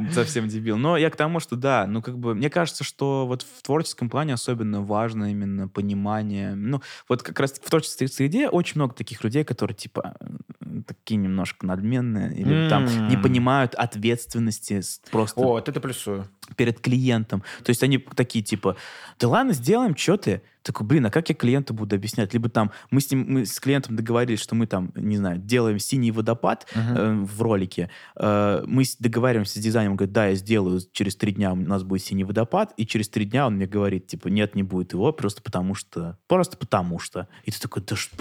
<laughs> совсем дебил. Но я к тому, что да, ну как бы, мне кажется, что вот в творческом плане особенно важно именно понимание, ну вот как раз в творческой среде очень много таких людей, которые типа такие немножко надменные или там не понимают ответственности просто О, вот это плюсую. Перед клиентом. То есть они такие типа, да ладно, сделаем, что ты? Такой, блин, а как я клиенту буду объяснять? Либо там мы с, ним, мы с клиентом договорились, что мы там, не знаю, делаем синий водопад Мгм. э, в ролике. Э, мы договариваемся с дизайнером, говорит, да, я сделаю, через три дня у нас будет синий водопад, и через три дня он мне говорит, типа, нет, не будет его, просто потому что, просто потому что. И ты такой, да что?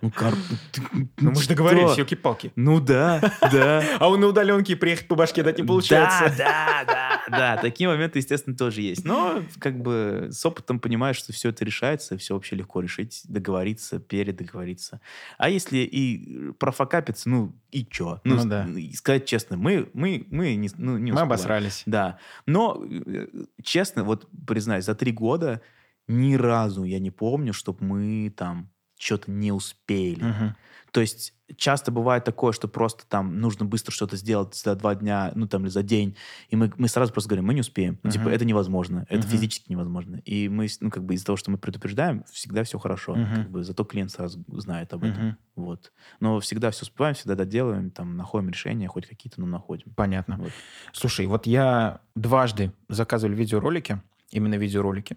Ну, кор- ты- Ну, мы же договорились, елки-палки. Ну да, да. <laughs> А он на удаленке приехать по башке дать не получается. Да, да, да, <laughs> да. Такие моменты, естественно, тоже есть. Но как бы с опытом понимаешь, что все это решается, все вообще легко решить, договориться, передоговориться. А если и профокапиться, ну и чё? Ну да. и сказать честно, мы, мы, мы не, ну, не Мы успеваем. обосрались. Да. Но, э, честно, вот признаюсь, за три года ни разу я не помню, чтобы мы там что-то не успели. Мгм. То есть часто бывает такое, что просто там нужно быстро что-то сделать за два дня, ну там или за день, и мы, мы сразу просто говорим, мы не успеем. Ну, типа, это невозможно, это Мгм. физически невозможно. И мы, ну, как бы из-за того, что мы предупреждаем, всегда все хорошо. Мгм. Как бы, зато клиент сразу знает об этом. Мгм. Вот. Но всегда все успеваем, всегда доделаем, там, находим решения, хоть какие-то, но находим. Понятно. Вот. Слушай, вот я дважды заказывали видеоролики, именно видеоролики.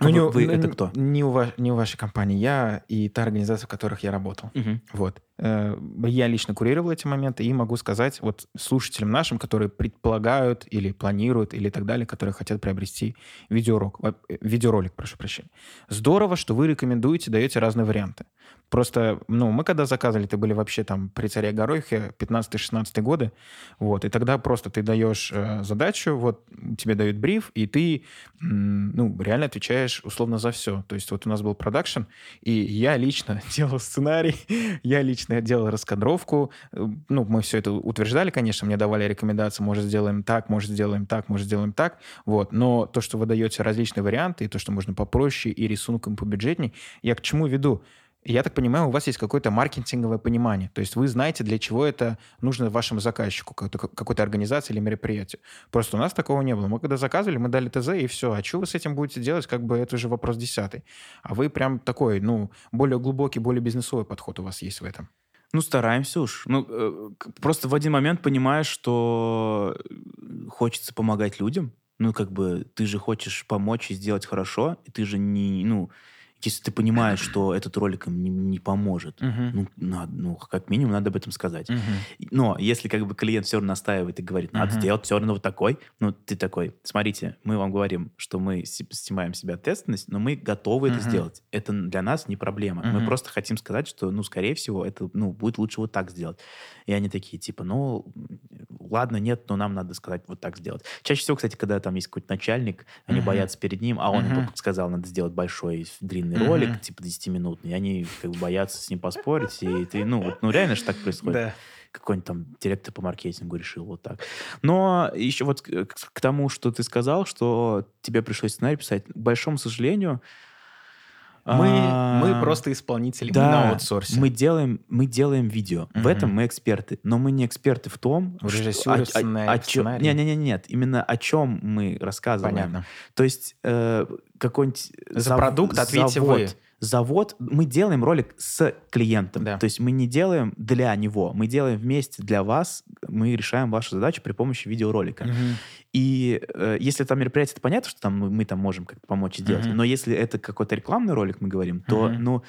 Ну, А не, вы- это кто? Не у, ва- не у вашей компании, я и та организация, в которых я работал. Мгм. Вот. Э, Я лично курировал эти моменты и могу сказать вот слушателям нашим, которые предполагают или планируют или так далее, которые хотят приобрести видеоролик, во- э, видеоролик, прошу прощения. Здорово, что вы рекомендуете, даете разные варианты. Просто, ну, мы когда заказывали, это были вообще там при царе Горохе 15-16 годы, вот, и тогда просто ты даешь э, задачу, вот, тебе дают бриф, и ты, м, ну, реально отвечаешь условно за все. То есть вот у нас был продакшн, и я лично <laughs> делал сценарий, я лично делал раскадровку. Э, Ну, мы все это утверждали, конечно, мне давали рекомендации, может, сделаем так, может, сделаем так, может, сделаем так. Вот. Но то, что вы даете различные варианты, и то, что можно попроще, и рисунком побюджетней, я к чему веду? Я так понимаю, у вас есть какое-то маркетинговое понимание. То есть вы знаете, для чего это нужно вашему заказчику, какой-то, организации или мероприятию. Просто у нас такого не было. Мы когда заказывали, мы дали ТЗ, и все. А что вы с этим будете делать, как бы это уже вопрос десятый. А вы прям такой, ну, более глубокий, более бизнесовый подход у вас есть в этом. Ну, стараемся уж. Ну, э, просто в один момент понимаешь, что э, хочется помогать людям. Ну, как бы, ты же хочешь помочь и сделать хорошо, и ты же не, ну, если ты понимаешь, что этот ролик им не, не поможет, ну, надо, ну, как минимум, надо об этом сказать. Мгм. Но если как бы клиент все равно настаивает и говорит, надо Мгм. сделать все равно вот такой, ну, ты такой, смотрите, мы вам говорим, что мы снимаем себя ответственность, но мы готовы это Мгм. сделать. Это для нас не проблема. Мы Мгм. просто хотим сказать, что, ну, скорее всего, это, ну, будет лучше вот так сделать. И они такие, типа, ну, ладно, нет, но нам надо сказать вот так сделать. Чаще всего, кстати, когда там есть какой-то начальник, они Мгм. боятся перед ним, а он только сказал, надо сделать большой длинный Мгм. ролик, типа 10-минутный, и они как бы боятся с ним поспорить, и ты, ну, вот, ну, реально же так происходит Да. какой-нибудь там директор по маркетингу решил вот так. Но еще вот к- к тому, что ты сказал, что тебе пришлось сценарий писать, к большому сожалению... Мы, а, мы просто исполнители, мы да, на аутсорсе. мы делаем, мы делаем видео. В Мгм. этом мы эксперты. Но мы не эксперты в том, В что- режиссуре, в сценарии, в чё- сценарии. Не, не, не, нет. Именно о чем мы рассказываем. Понятно. То есть э, какой-нибудь За продукт ответьте завод, вы. Завод, мы делаем ролик с клиентом. Да. То есть мы не делаем для него, мы делаем вместе для вас, мы решаем вашу задачу при помощи видеоролика. Мгм. И э, если там мероприятие, это понятно, что там мы, мы там можем как-то помочь сделать. Мгм. Но если это какой-то рекламный ролик, мы говорим, то, Мгм. ну,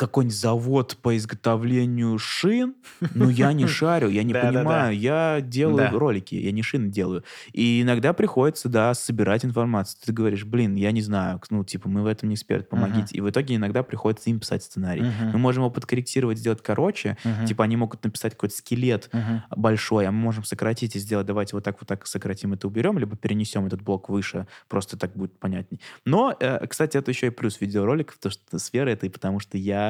какой-нибудь завод по изготовлению шин, ну, я не <laughs> шарю, я не понимаю, я делаю ролики, я не шины делаю. И иногда приходится, да, собирать информацию. Ты говоришь, блин, я не знаю, ну, типа, мы в этом не эксперты, помогите. И в итоге иногда приходится им писать сценарий. Мы можем его подкорректировать, сделать короче, типа, они могут написать какой-то скелет, большой, а мы можем сократить и сделать, давайте вот так вот так сократим это уберем, либо перенесем этот блок выше, просто так будет понятней. Но, э, кстати, это еще и плюс видеороликов, потому что сфера это и потому что я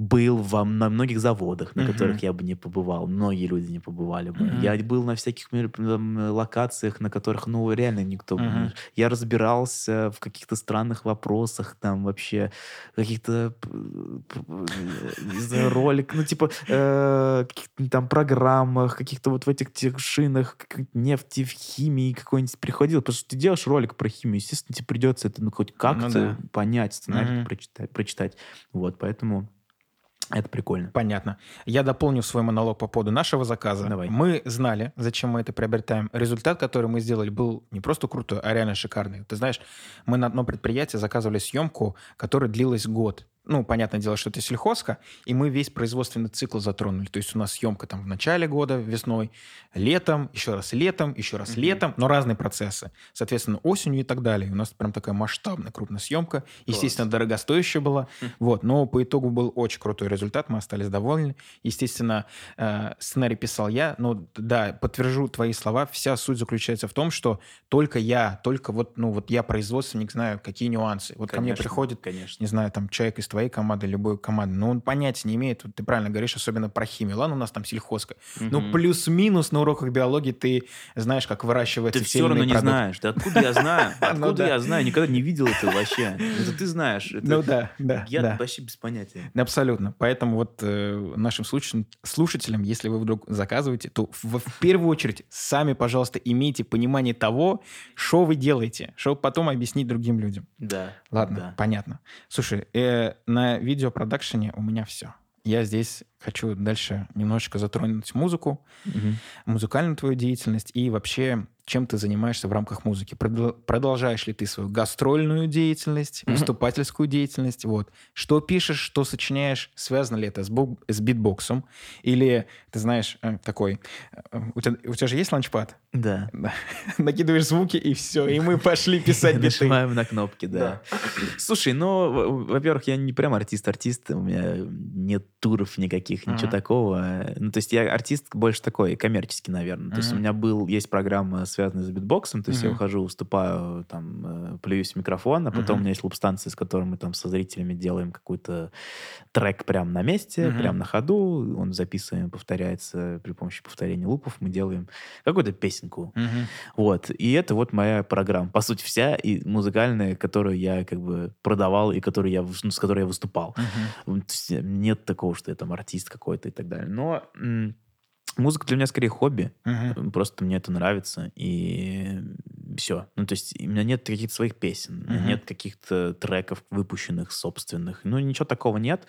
был во, на многих заводах, на которых я бы не побывал. Многие люди не побывали бы. Я был на всяких там, локациях, на которых, ну, реально никто... Мгм. Я разбирался в каких-то странных вопросах, там вообще каких-то ролик, ну, типа, э, каких-то там программах, каких-то вот в этих тех шинах, нефти, в химии какой-нибудь приходил. Потому что ты делаешь ролик про химию, естественно, тебе придется это, ну, хоть как-то да. понять, сценарий прочитать, прочитать. Вот, поэтому это прикольно. Понятно. Я дополню свой монолог по поводу нашего заказа. Давай. Мы знали, зачем мы это приобретаем. Результат, который мы сделали, был не просто крутой, а реально шикарный. Ты знаешь, мы на одном предприятии заказывали съемку, которая длилась год. Ну, понятное дело, что это сельхозка, и мы весь производственный цикл затронули. То есть у нас съемка там в начале года, весной, летом, еще раз летом, еще раз Мгм. летом, но разные процессы. Соответственно, осенью и так далее. У нас прям такая масштабная крупная съемка. Естественно, дорогостоящая была. Вот, но по итогу был очень крутой результат, мы остались довольны. Естественно, э, сценарий писал я, но да, подтвержу твои слова, вся суть заключается в том, что только я, только вот, ну вот я производственник, знаю, какие нюансы. Вот ко мне приходит, конечно. не знаю, там человек из твоей твоей команды, любой команды, но он понятия не имеет, вот ты правильно говоришь, особенно про химию. Ладно, у нас там сельхозка. Ну, Мгм. плюс-минус на уроках биологии ты знаешь, как выращивается Ты все равно не продукты. знаешь. Да откуда я знаю? <laughs> Ну Откуда да. я знаю? Никогда не видел это вообще. Это ты знаешь. Ну да, да, Я вообще без понятия. Абсолютно. Поэтому вот э, нашим слуш- слушателям, если вы вдруг заказываете, то в, первую очередь сами, пожалуйста, имейте понимание того, что вы делаете, чтобы потом объяснить другим людям. Да. Ладно, понятно. Слушай, э, на видеопродакшене у меня все. Я здесь хочу дальше немножечко затронуть музыку, Мгм. музыкальную твою деятельность и вообще, чем ты занимаешься в рамках музыки. Продолжаешь ли ты свою гастрольную деятельность, Мгм. выступательскую деятельность? Вот. Что пишешь, что сочиняешь? Связано ли это с, с битбоксом? Или, ты знаешь, э, такой... э, У тебя, у тебя же есть ланчпад? Да. <laughs> Накидываешь звуки, и все, и мы пошли писать <laughs> биты. Нажимаем на кнопки, да. Слушай, ну, во-первых, я не прям артист-артист, у меня нет туров никаких, ничего Ага. такого. Ну, то есть я артист больше такой, коммерческий, наверное. То есть у меня был, есть программа, связанная с битбоксом, то есть я Мгм. ухожу, выступаю, там, э, плююсь в микрофон, а потом Мгм. у меня есть луп-станция, с которой мы там со зрителями делаем какой-то трек прямо на месте, Мгм. прямо на ходу, он записываем, повторяется при помощи повторения лупов, мы делаем какую-то песенку. Мгм. Вот. И это вот моя программа. По сути, вся и музыкальная, которую я как бы продавал и которую я, ну, с которой я выступал. Э, Нет такого, что я там артист какой-то и так далее. Но м, музыка для меня скорее хобби. Мгм. Просто мне это нравится. И все. Ну, то есть у меня нет каких-то своих песен. Мгм. Нет каких-то треков выпущенных собственных. Ну, ничего такого нет.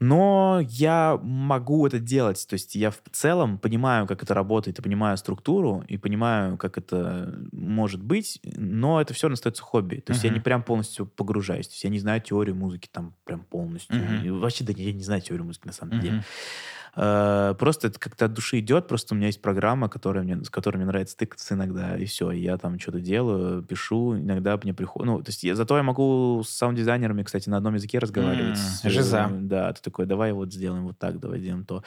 Но я могу это делать. То есть я в целом понимаю, как это работает, и понимаю структуру, и понимаю, как это может быть, но это все равно остается хобби. То есть я Мгм. не прям полностью погружаюсь. То есть я не знаю теорию музыки там прям полностью. И вообще, да, я не знаю теорию музыки на самом деле. Э, Просто это как-то от души идет. Просто у меня есть программа, которая мне, с которой мне нравится тыкаться иногда, и все. Я там что-то делаю, пишу, иногда мне приходит... Ну, то есть я, зато я могу с саунд-дизайнерами, кстати, на одном языке разговаривать. М, С, э, жиза. Да, ты такой, давай вот сделаем вот так, давай сделаем то.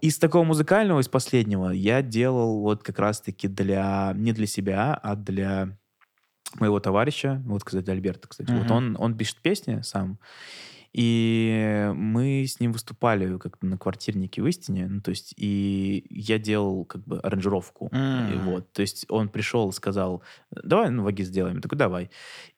Из такого музыкального, из последнего, я делал вот как раз-таки для... Не для себя, а для моего товарища, вот, кстати, Альберта, кстати. Вот Мгм. он, он пишет песни сам, и мы с ним выступали как-то на квартирнике в Истине, ну, то есть, и я делал как бы аранжировку. М. И вот, то есть он пришел, сказал, давай, ну, ваги сделаем. Я такой, давай.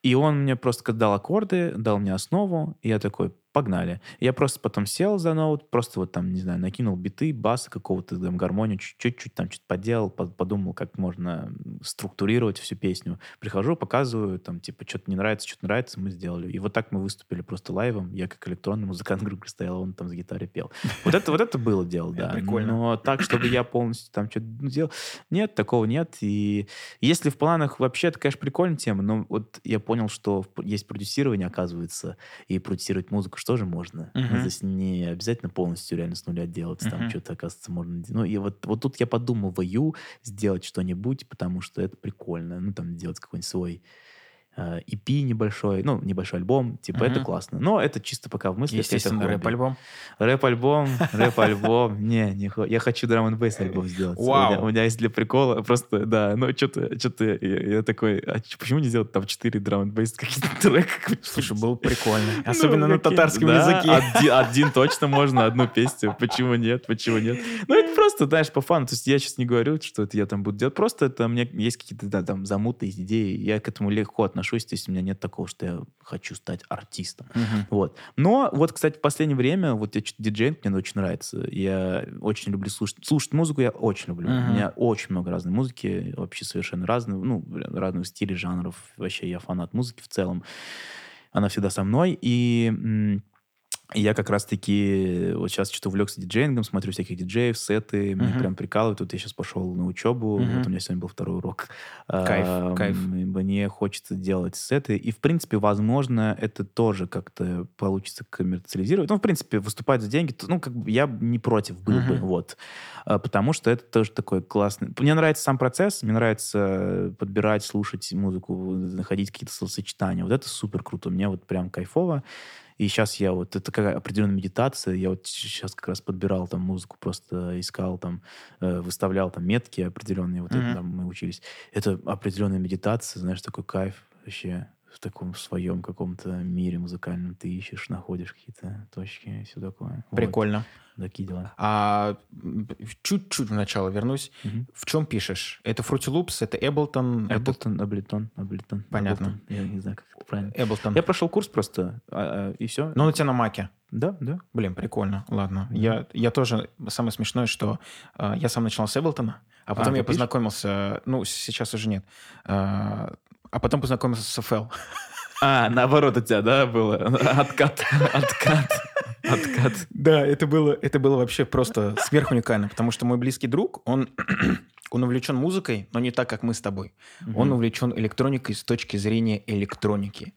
И он мне просто дал аккорды, дал мне основу, и я такой, погнали. Я просто потом сел за ноут, просто вот там, не знаю, накинул биты, бас какого-то, там, гармонию, чуть-чуть там что-то поделал, по- подумал, как можно структурировать всю песню. Прихожу, показываю, там, типа, что-то не нравится, что-то нравится, мы сделали. И вот так мы выступили просто лайвом. Я как электронный музыкант, <laughs> говоря, стоял, он там с гитарой пел. Вот это, вот это было дело, <laughs> да. прикольно. Но так, чтобы я полностью там что-то делал, нет, такого нет. И если в планах вообще, это, конечно, прикольная тема, но вот я понял, что есть продюсирование, оказывается, и продюсировать музыку что же можно. Мгм. Ну, то есть не обязательно полностью реально с нуля делать, там Мгм. что-то, оказывается, можно... Ну, и вот, вот тут я подумываю сделать что-нибудь, потому что это прикольно. Ну, там, делать какой-нибудь свой э, EP небольшой, ну, небольшой альбом, типа, это Мгм. классно. Но это чисто пока в мыслях. это Естественно, рэп-альбом. Рэп-альбом, <laughs> рэп-альбом. Не, не, я хочу драм н альбом сделать. Вау. У меня, у меня есть для прикола, просто, да, ну, что-то, что-то, я, я такой, а почему не сделать там 4 драм н каких-то <laughs> трека? Слушай, было прикольно. <laughs> Ну, Особенно на какие- татарском да, языке. Один, один точно можно, одну песню. Почему нет? Почему нет? Ну, это просто, знаешь, по фану. То есть я сейчас не говорю, что это я там буду делать. Просто это у меня есть какие-то, да, там, замуты, идеи. Я к этому легко отношусь. То есть у меня нет такого, что я хочу стать артистом. Мгм. Вот. Но вот, кстати, в последнее время, вот я диджейнг мне очень нравится. Я очень люблю слушать. Слушать музыку я очень люблю. Мгм. У меня очень много разной музыки, вообще совершенно разных, ну, разных стилей, жанров. Вообще я фанат музыки в целом. Она всегда со мной. И я как раз-таки вот сейчас что-то увлекся диджеингом, смотрю всяких диджеев, сеты, меня Мгм. прям прикалывает. Вот я сейчас пошел на учебу, Мгм. вот у меня сегодня был второй урок. Кайф, Ам, кайф. Мне хочется делать сеты. И, в принципе, возможно, это тоже как-то получится коммерциализировать. Ну, в принципе, выступать за деньги, ну, как бы я не против был бы, Мгм. вот. А, Потому что это тоже такой классный... Мне нравится сам процесс, мне нравится подбирать, слушать музыку, находить какие-то словосочетания. Вот это супер круто. Мне вот прям кайфово. И сейчас я вот, это такая определенная медитация, я вот сейчас как раз подбирал там музыку, просто искал там, э, выставлял там метки определенные, вот это Мгм. там мы учились. Это определенная медитация, знаешь, такой кайф вообще. В таком своем каком-то мире музыкальном ты ищешь, находишь какие-то точки и все такое. Вот. Прикольно. Такие дела. А чуть-чуть в начало вернусь. Мгм. В чем пишешь? Это Fruity Loops, это Ableton? это Эблтон, Аблетон, Аблетон. Понятно. Ableton. Я не знаю, как это правильно. Ableton. Я прошел курс просто, а, а, и все. Ну, у тебя на маке. Да, да. Блин, прикольно. Ладно. Я, я тоже... Самое смешное, что э, я сам начинал с Ableton, а потом ты я познакомился... Ну, сейчас уже нет. Э, а потом познакомился с FL. А, наоборот у тебя, да, было? Откат, откат, <laughs> откат. Да, это было, это было вообще просто сверхуникально, потому что мой близкий друг, он, <clears throat> он увлечен музыкой, но не так, как мы с тобой. Он увлечен электроникой с точки зрения электроники.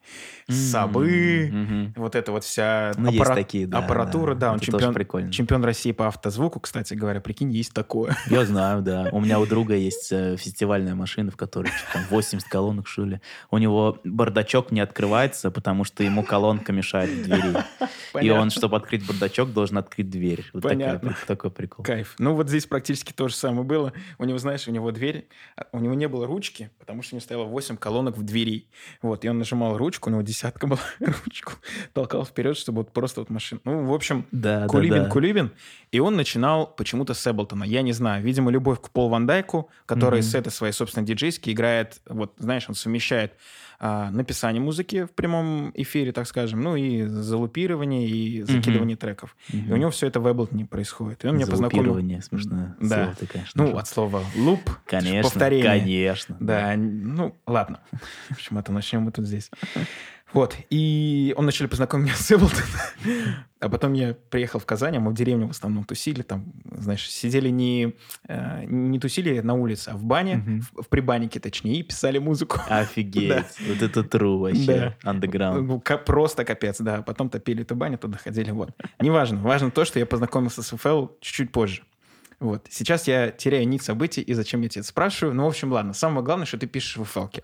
Сабы, Мгм. вот эта вот вся Ну, аппара- такие, да, аппаратура, да, да. он Это тоже чемпион, прикольно. чемпион России по автозвуку, кстати говоря, прикинь, есть такое. <laughs> Я знаю, да. У меня у друга есть э, фестивальная машина, в которой что-то там 80 колонок, что ли. У него бардачок не открывается, потому что ему колонка мешает в двери. <laughs> И Понятно. Он, чтобы открыть бардачок, должен открыть дверь. Вот такая- Понятно. такой прикол. Кайф. Ну вот здесь практически то же самое было. У него, знаешь, у него дверь, а, у него не было ручки, потому что у него стояло 8 колонок в двери. Вот, и он нажимал ручку, у него десятка была <laughs> ручку, толкал вперед, чтобы вот просто вот машина. Ну, в общем, Да, да, Кулибин, да. Кулибин. И он начинал почему-то с Эблтона. Я не знаю. Видимо, любовь к Пол Ван Дайку, который Мгм. сеты свои, собственно, диджейские играет. Вот, знаешь, он совмещает написание музыки в прямом эфире, так скажем, ну и залупирование, и закидывание треков. И у него все это в Эблтоне происходит. И он меня познакомил... Залупирование, смешное Да. ты, конечно. Ну, же. от слова луп, Конечно, повторение. конечно. Да, ну, ладно. Почему-то начнем мы тут здесь. Вот, и он начали познакомить меня с Эблтон. А потом я приехал в Казань, а мы в деревне в основном тусили, там, знаешь, сидели не, э, не тусили на улице, а в бане, Мгм. в, в прибаннике точнее, и писали музыку. <laughs> Офигеть. Вот это true вообще. Андеграунд. Ну, ка- Просто капец, да. Потом топили эту баню, туда ходили, вот. Неважно. Важно то, что я познакомился с ФЛ чуть-чуть позже. Вот. Сейчас я теряю нить событий, и зачем я тебя это спрашиваю. Ну, в общем, ладно. Самое главное, что ты пишешь в ФЛке.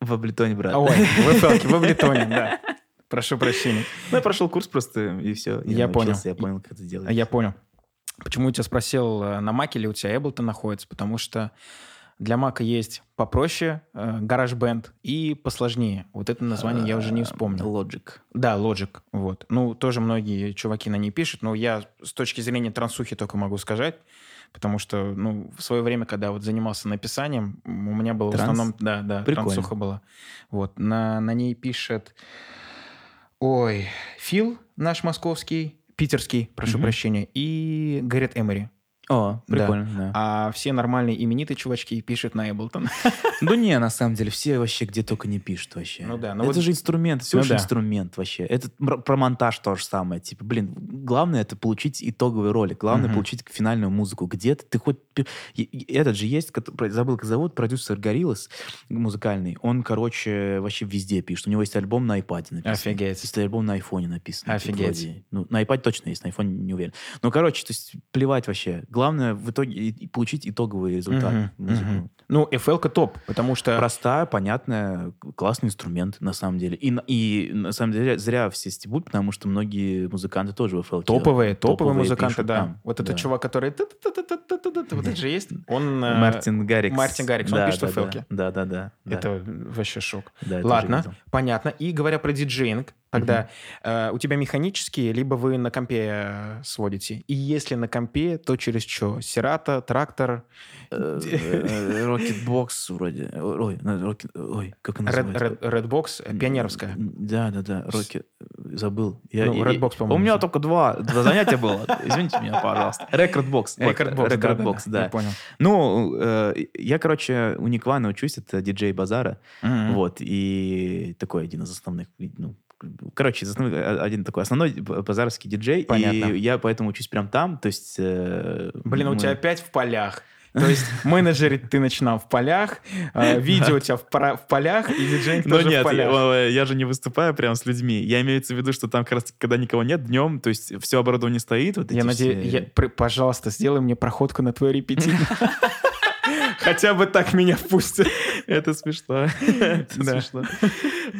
В облитоне, брат. Ой, в ФЛке, в <laughs> Аблетоне, да. Прошу прощения. Ну, я прошел курс просто, и все. Я понял. Я понял, как это делать. А Я понял. Почему я тебя спросил, э, на Маке ли у тебя Ableton находится? Потому что для Мака есть попроще, э, GarageBand, и посложнее. Вот это название я уже не вспомнил. Logic. Да, Logic. Вот. Ну, тоже многие чуваки на ней пишут, но я с точки зрения трансухи только могу сказать, потому что, ну, в свое время, когда вот занимался написанием, у меня было Транс? в основном, да, да, Прикольно. трансуха была. Вот. На, на ней пишет, ой, Фил наш московский, питерский, прошу Мгм. прощения, и Гаррет Эмери. О, Да. прикольно, да. А все нормальные именитые чувачки пишут на Ableton. <laughs> Ну не, на самом деле, все вообще где только не пишут вообще. Ну да, ну это вот- же инструмент, все Ну же да. инструмент вообще. Это про монтаж то же самое. Типа, блин, главное это получить итоговый ролик, главное Мгм. получить финальную музыку. Где-то ты хоть... Этот же есть, забыл, как зовут, продюсер Гориллас музыкальный. Он, короче, вообще везде пишет. У него есть альбом на iPad написан. Офигеть. Есть альбом на айфоне написан. типа, Офигеть. вроде. Ну, на iPad точно есть, на iPhone не уверен. Ну, короче, то есть плевать вообще. Главное в итоге и- и получить итоговый результат. Мгм, музыку. мгм. Ну, FL-ка топ, потому что... Простая, понятная, классный инструмент, на самом деле. И, на- и на самом деле зря все стебут, потому что многие музыканты тоже в FL Топовые, топовые, Топовые музыканты, пишут да. там, Вот этот да. чувак, который... Вот это же есть. Он... э, Мартин Гаррикс. Мартин Гаррикс, он Да, пишет да, в FL-ке. Да, да, да. Это вообще шок. Да, Ладно, понятно. И говоря про диджеинг, тогда э, у тебя механические, либо вы на компе э, сводите. И если на компе, то через что? Serato, Traktor, Rocketbox вроде. Ой, Rocket- ой, как она Red, называется? Red, Redbox, э, пионеровская. Да, да, да. Rocket... Забыл. Я, Ну, Redbox, по-моему, У меня только два, два занятия было. Извините меня, пожалуйста. <laughs> Rekordbox. Rekordbox, да, да, да, я понял. Ну, э, я, короче, у Никвана учусь, это диджей Базара. Мгм. Вот, и такой один из основных, ну, короче, а- один такой основной базарский диджей, Понятно. и я поэтому учусь прям там, то есть... э, Блин, а у мы- тебя опять в полях. То есть менеджерить ты начинал в полях, э, видео у тебя в полях, и диджейнг Ну тоже в нет, полях. я, я же не выступаю прям с людьми. Я имею в виду, что там как раз когда никого нет днем, то есть все оборудование стоит. Я надеюсь, пожалуйста, сделай мне проходку на твой репетит. <laughs> Хотя бы так меня впустят. Это смешно. Это смешно.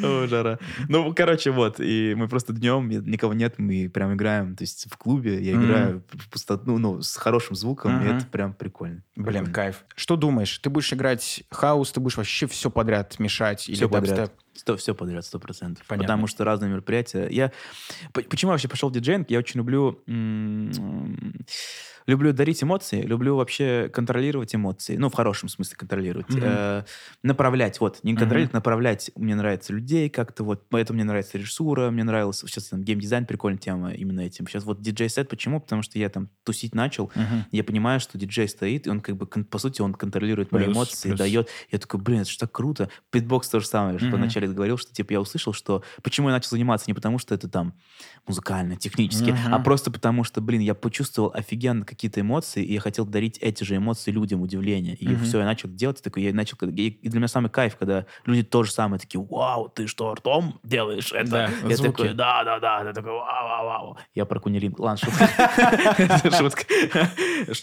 О, жара. Ну, короче, вот. И мы просто днем, никого нет, мы прям играем. То есть в клубе я играю в пустоту, ну, с хорошим звуком, и это прям прикольно. Блин, кайф. Что думаешь? Ты будешь играть хаус, ты будешь вообще все подряд мешать? или Всё подряд. Сто, все подряд, сто процентов. Потому что разные мероприятия. Я... Почему я вообще пошел в диджеинг? Я очень люблю... Люблю дарить эмоции, люблю вообще контролировать эмоции. Ну, в хорошем смысле контролировать. Мгм. Э, направлять, вот, не контролировать, направлять. Мне нравится людей как-то, вот, поэтому мне нравится режиссура, мне нравилось, сейчас там геймдизайн, прикольная тема именно этим. Сейчас вот диджей-сет, почему? Потому что я там тусить начал, Мгм. я понимаю, что диджей стоит, и он как бы, по сути, он контролирует мои Плюс, эмоции, плюс. дает. Я такой, блин, это же так круто. Битбокс то же самое. Я же Мгм. Вначале говорил, что типа я услышал, что... Почему я начал заниматься? Не потому, что это там музыкально, технически, Мгм. а просто потому, что, блин, я почувствовал офигенно какие-то эмоции, и я хотел дарить эти же эмоции людям, удивление. И Мгм. все, я начал делать, такой, я начал... И для меня самый кайф, когда люди то же самое такие, вау, ты что, ртом делаешь это? Да, я звуки. такой, да, да, да, я такой, вау, вау, вау. Я про кунилинг. Ладно, шутка. <laughs> <laughs> Шутка.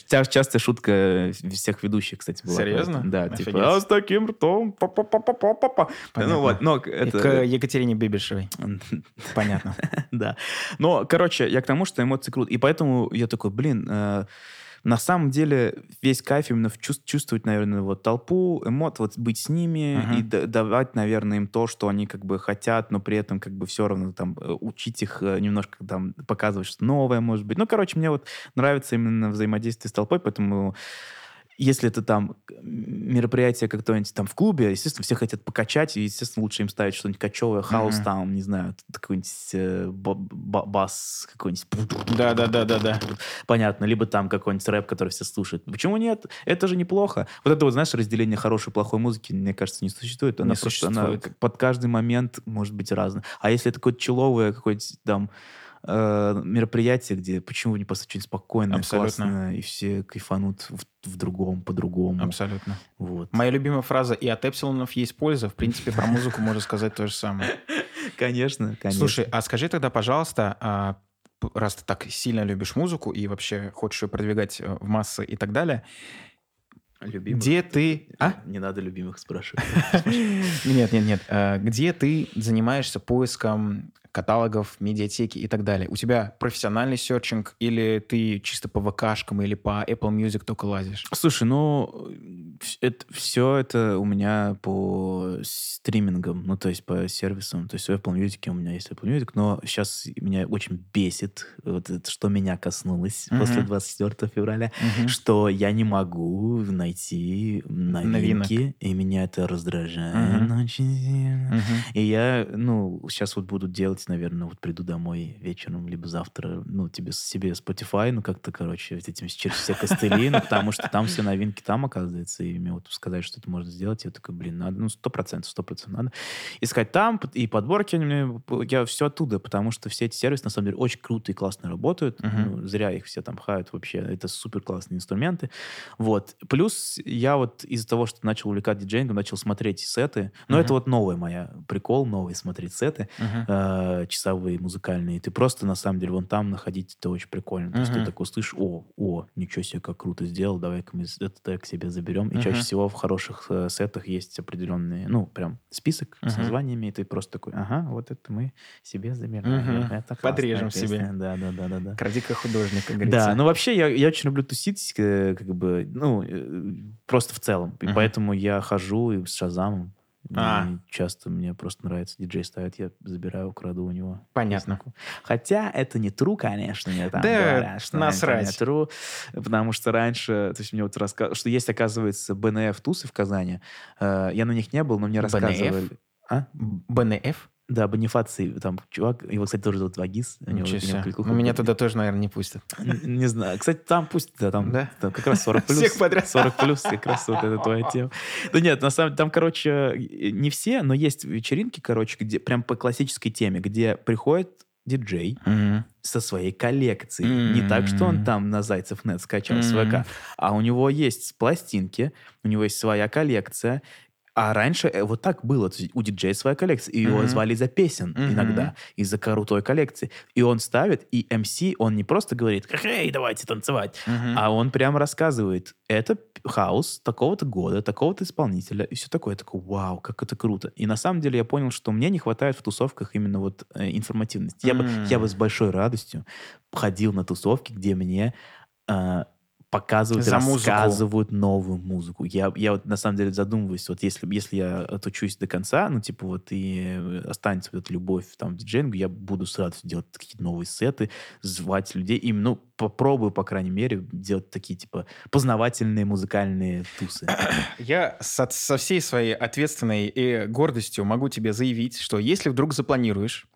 Ча- Частая шутка всех ведущих, кстати, была. Серьезно? Да, типа, а с таким ртом, па-па-па-па-па-па. Понятно. Ну вот, но И это... К Екатерине Бибишевой. <laughs> Понятно. Да. Но, короче, я к тому, что эмоции крут. И поэтому я такой, блин, э, на самом деле весь кайф именно в чувствовать, наверное, вот толпу, эмот, вот быть с ними Мгм. и да- давать, наверное, им то, что они как бы хотят, но при этом как бы все равно там э, учить их э, немножко там показывать что новое, может быть. Ну, короче, мне вот нравится именно взаимодействие с толпой, поэтому если это там мероприятие какое-нибудь там в клубе, естественно, все хотят покачать, и, естественно, лучше им ставить что-нибудь кочевое, хаус Мгм. там, не знаю, какой-нибудь э, ба- ба- бас какой-нибудь. Да-да-да-да-да. Понятно, либо там какой-нибудь рэп, который все слушают. Почему нет? Это же неплохо. Вот это вот, знаешь, разделение хорошей и плохой музыки, мне кажется, не существует. Она Не просто, она существует. как- под каждый момент может быть разная. А если это какое-то человое, какое-то там э, мероприятие, где почему не просто что-нибудь спокойное, Абсолютно. классное, и все кайфанут в, в другом, по-другому. Абсолютно. Вот. Моя любимая фраза «И от эпсилонов есть польза». В принципе, про музыку можно сказать то же самое. <laughs> Конечно, конечно. Слушай, а скажи тогда, пожалуйста, а, раз ты так сильно любишь музыку и вообще хочешь ее продвигать э, в массы и так далее, Любимых? где ты... А? Не надо любимых спрашивать. <laughs> Нет, нет, нет. Э, Где ты занимаешься поиском каталогов, медиатеки и так далее? У тебя профессиональный серчинг или ты чисто по ВКшкам или по Apple Music только лазишь? Слушай, ну, это, все это у меня по стримингам, ну, то есть по сервисам. То есть в Apple Music у меня есть Apple Music, но сейчас меня очень бесит, вот это, что меня коснулось Мгм. после 24 февраля, что я не могу найти новинки, и меня это раздражает Мгм. очень сильно. Мгм. И я, ну, сейчас вот буду делать, наверное, вот приду домой вечером, либо завтра, ну, тебе себе Spotify, ну, как-то, короче, этим через все костыли, ну, потому что там все новинки там, оказывается, и мне вот сказать, что это можно сделать, я такой, блин, надо, ну, сто процентов, сто процентов надо искать там, и подборки, я все оттуда, потому что все эти сервисы, на самом деле, очень круто и классно работают, Мгм. Ну, зря их все там хают вообще, это супер классные инструменты, вот. Плюс я вот из-за того, что начал увлекать диджеингом, начал смотреть сеты, но Мгм. это вот новая моя прикол, новый смотреть сеты, Мгм. Э, часовые, музыкальные. Ты просто, на самом деле, вон там находить это очень прикольно. То есть ты такой слышишь, о, о, ничего себе, как круто сделал, давай-ка мы это трек себе заберем. И Мгм. чаще всего в хороших э, сетах есть определенные, ну, прям список с Мгм. названиями, и ты просто такой, ага, вот это мы себе заберем. Мгм. Это Подрежем песня». себе. Да, да, да, да, да. Кради-ка художник, как говорится. Да, ну вообще я, я очень люблю тусить, э, как бы, ну, э, просто в целом. И Мгм. поэтому я хожу и с Шазамом. И А. часто мне просто нравится диджей ставит, я забираю, краду у него. Понятно. песенку. Хотя это не true, конечно, мне там Да, говорят, что насрать. это не true, потому что раньше, то есть мне вот рассказывали, что есть, оказывается, БНФ-тусы в Казани. Э, Я на них не был, но мне рассказывали. А? БНФ? Да, Бонифаций, там чувак, его, кстати, тоже зовут Вагис. у него- Ничего у него Ну, меня туда тоже, наверное, не пустят. Н- Не знаю. Кстати, там пусть, да, там, Да? там как раз 40 <laughs> плюс. Всех подряд. 40 плюс, как раз вот это твоя тема. Да нет, на самом деле, там, короче, не все, но есть вечеринки, короче, где прям по классической теме, где приходит диджей Мгм. со своей коллекцией. Не так, что он там на Зайцев нет скачал с М. ВК, а у него есть пластинки, у него есть своя коллекция, а раньше э, вот так было. У диджея своя коллекция. И его Мгм. звали за песен Мгм. иногда из-за крутой коллекции. И он ставит, и MC, он не просто говорит, «Хей, давайте танцевать», Мгм. а он прям рассказывает, это хаус такого-то года, такого-то исполнителя, и все такое. Я такой, вау, как это круто. И на самом деле я понял, что мне не хватает в тусовках именно вот э, информативности. Я, бы, я бы с большой радостью ходил на тусовки, где мне э, показывают, За музыку. рассказывают новую музыку. Я, я вот на самом деле задумываюсь, вот если, если я отучусь до конца, ну, типа, вот и останется вот эта любовь там к диджеингу, я буду с радостью делать какие-то новые сеты, звать людей, им, ну, попробую, по крайней мере, делать такие, типа, познавательные музыкальные тусы. <clears throat> Я со, со всей своей ответственной и гордостью могу тебе заявить, что если вдруг запланируешь,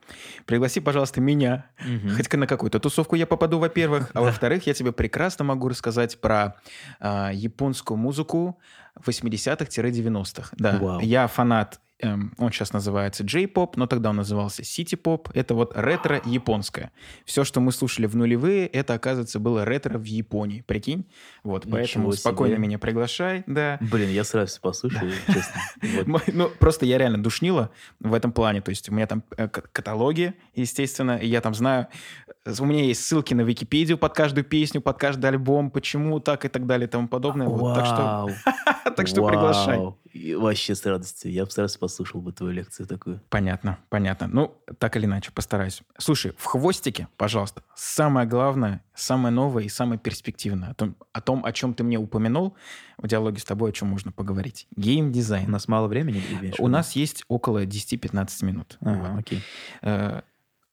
пригласи, пожалуйста, меня. Мгм. Хоть на какую-то тусовку я попаду, во-первых. А во-вторых, я тебе прекрасно могу рассказать про а, японскую музыку 80-х-90-х. Да, Вау. я фанат эм, он сейчас называется J-pop, но тогда он назывался City Pop. Это вот ретро-японское. Все, что мы слушали в нулевые, это, оказывается, было ретро в Японии. Прикинь? Вот, Ничего поэтому себе. спокойно меня приглашай, да. Блин, я сразу всё послушаю, честно. <laughs> Вот. Ну, просто я реально душнила в этом плане. То есть у меня там э, каталоги, естественно, и я там знаю... э, У меня есть ссылки на Википедию под каждую песню, под каждый альбом, почему так и так далее и тому подобное. Вот, так что, <laughs> так что приглашай. И вообще с радостью. Я бы сразу послушал бы твою лекцию такую. Понятно, понятно. Ну, так или иначе, постараюсь. Слушай, в хвостике, пожалуйста, самое главное, самое новое и самое перспективное о том, о, том, о чем ты мне упомянул в диалоге с тобой, о чем можно поговорить. У Геймдизайн. нас мало времени, имеешь У нас есть около 10-15 минут. Ага, Вот. окей.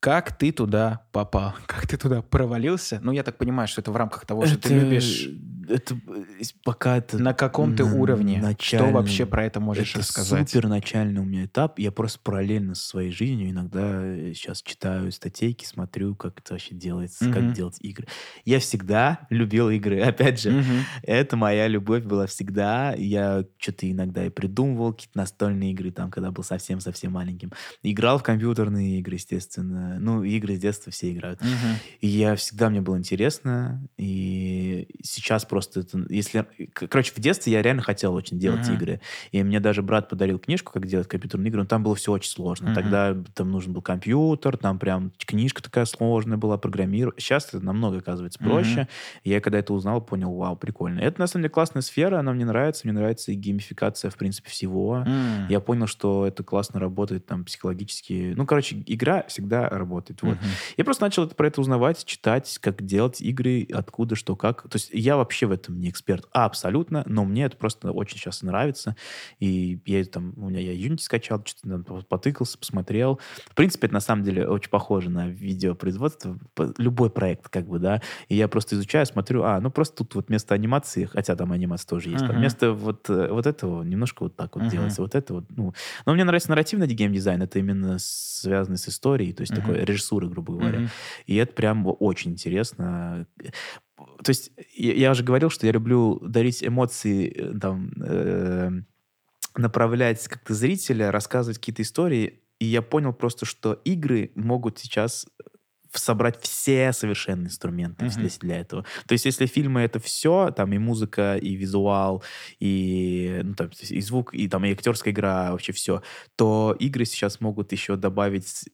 Э, Как ты туда попал? <laughs> Как ты туда провалился? Ну, я так понимаю, что это в рамках того, что ты любишь. Это э, пока это... На каком ты на- уровне? Что начальный. вообще про это можешь это рассказать? супер начальный у меня этап. Я просто параллельно со своей жизнью иногда э, сейчас читаю статейки, смотрю, как это вообще делается, Мгм. как делать игры. Я всегда любил игры. <laughs> Опять же, Мгм. это моя любовь была всегда. Я что-то иногда и придумывал какие-то настольные игры, там, когда был совсем-совсем маленьким. Играл в компьютерные игры, естественно. Ну, игры с детства все играют. Мгм. И я всегда, мне было интересно. И сейчас просто это... Если... Короче, в детстве я реально хотел очень делать Мгм. игры. И мне даже брат подарил книжку, как делать компьютерные игры, но там было все очень сложно. Мгм. Тогда там нужен был компьютер, там прям книжка такая сложная была, программировать. Сейчас это намного, оказывается, проще. И я когда это узнал, понял, вау, прикольно. Это, на самом деле, классная сфера, она мне нравится. Мне нравится и геймификация, в принципе, всего. М. Я понял, что это классно работает там психологически. Ну, короче, игра всегда работает. Вот. Мгм. Я просто начал это- про это узнавать, читать, как делать игры, откуда, что, как. То есть я вообще в этом не эксперт абсолютно, но мне это просто очень сейчас нравится. И я там, у меня я Unity скачал, что-то там по- потыкался, посмотрел. В принципе, это на самом деле очень похоже на видеопроизводство, любой проект, как бы, да. И я просто изучаю, смотрю, а, ну просто тут вот вместо анимации, хотя там анимация тоже есть, там Мгм. вместо вот, э, вот этого немножко вот так вот Мгм. делается, вот это вот, ну. Но мне нравится нарративный геймдизайн, это именно связанный с историей, то есть Мгм. такой режиссуры, грубо говоря. Мгм. И это прям очень интересно. То есть я, я уже говорил, что я люблю дарить эмоции, э, там, э, направлять как-то зрителя, рассказывать какие-то истории. И я понял просто, что игры могут сейчас собрать все совершенно инструменты Мгм. для, для этого. То есть, если фильмы это все, там и музыка, и визуал, и, ну, там, и звук, и там и актерская игра, вообще все, то игры сейчас могут еще добавить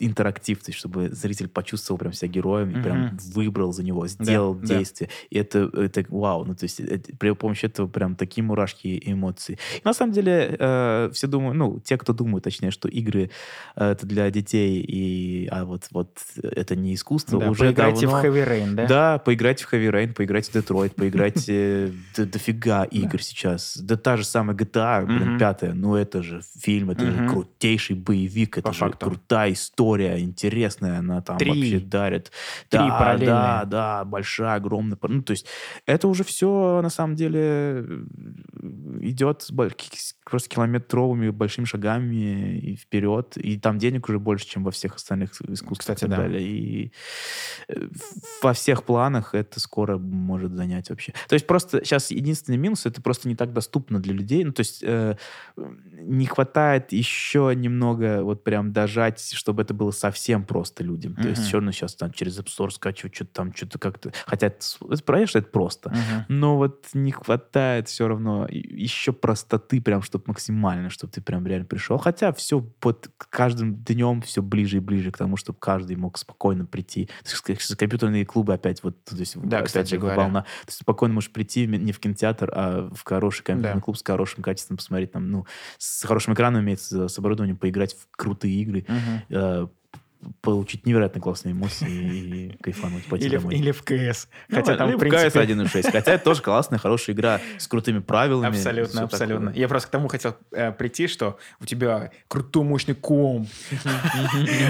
интерактив, то есть, чтобы зритель почувствовал прям себя героем, и прям выбрал за него, сделал да. действие. И это, это вау, ну, то есть это- при помощи этого прям такие мурашки и эмоции. И на самом деле э, все думают, ну, те, кто думают, точнее, что игры э, это для детей, и, а вот, вот это не искусство, Да, уже поиграйте давно... в Heavy Rain, да? Да, поиграть в Heavy Rain, поиграть в Детройт, поиграть э, дофига <laughs> игр сейчас. Да та же самая GTA, блин, пятая, ну это же фильм, это же крутейший боевик, это же крутая история, интересная, она там Три. вообще дарит. Три да, параллельные. да, да, большая, огромная. Ну, то есть это уже все, на самом деле, э, идет с- просто километровыми большими шагами и вперед, и там денег уже больше, чем во всех остальных искусствах Кстати, и так да. далее. И э, во всех планах это скоро может занять вообще. То есть просто сейчас единственный минус, это просто не так доступно для людей. Ну, то есть э, не хватает еще немного вот прям дожать, чтобы это было совсем просто людям. То есть все равно сейчас там через App Store скачивать что-то там, что-то как-то... Хотя это, понятно, что это просто. Мгм. Но вот не хватает все равно еще простоты прям, чтобы максимально, чтобы ты прям реально пришел. Хотя все под каждым днем все ближе и ближе к тому, чтобы каждый мог спокойно прийти. То как- компьютерные клубы опять вот, то есть, Да, опять кстати же, говоря. волна. Ты спокойно можешь прийти не в кинотеатр, а в хороший компьютерный Да. клуб с хорошим качеством, посмотреть там, ну, с хорошим экраном, имеется, с оборудованием, поиграть в крутые игры. Мгм. Получить невероятно классные эмоции и <laughs> кайфануть пойти Или, домой. или в КС. Ну, Хотя там, или в принципе... CS 1.6. Хотя это тоже классная, хорошая игра с крутыми правилами. Абсолютно, абсолютно. такое. Я просто к тому хотел э, прийти, что у тебя крутой мощный ком,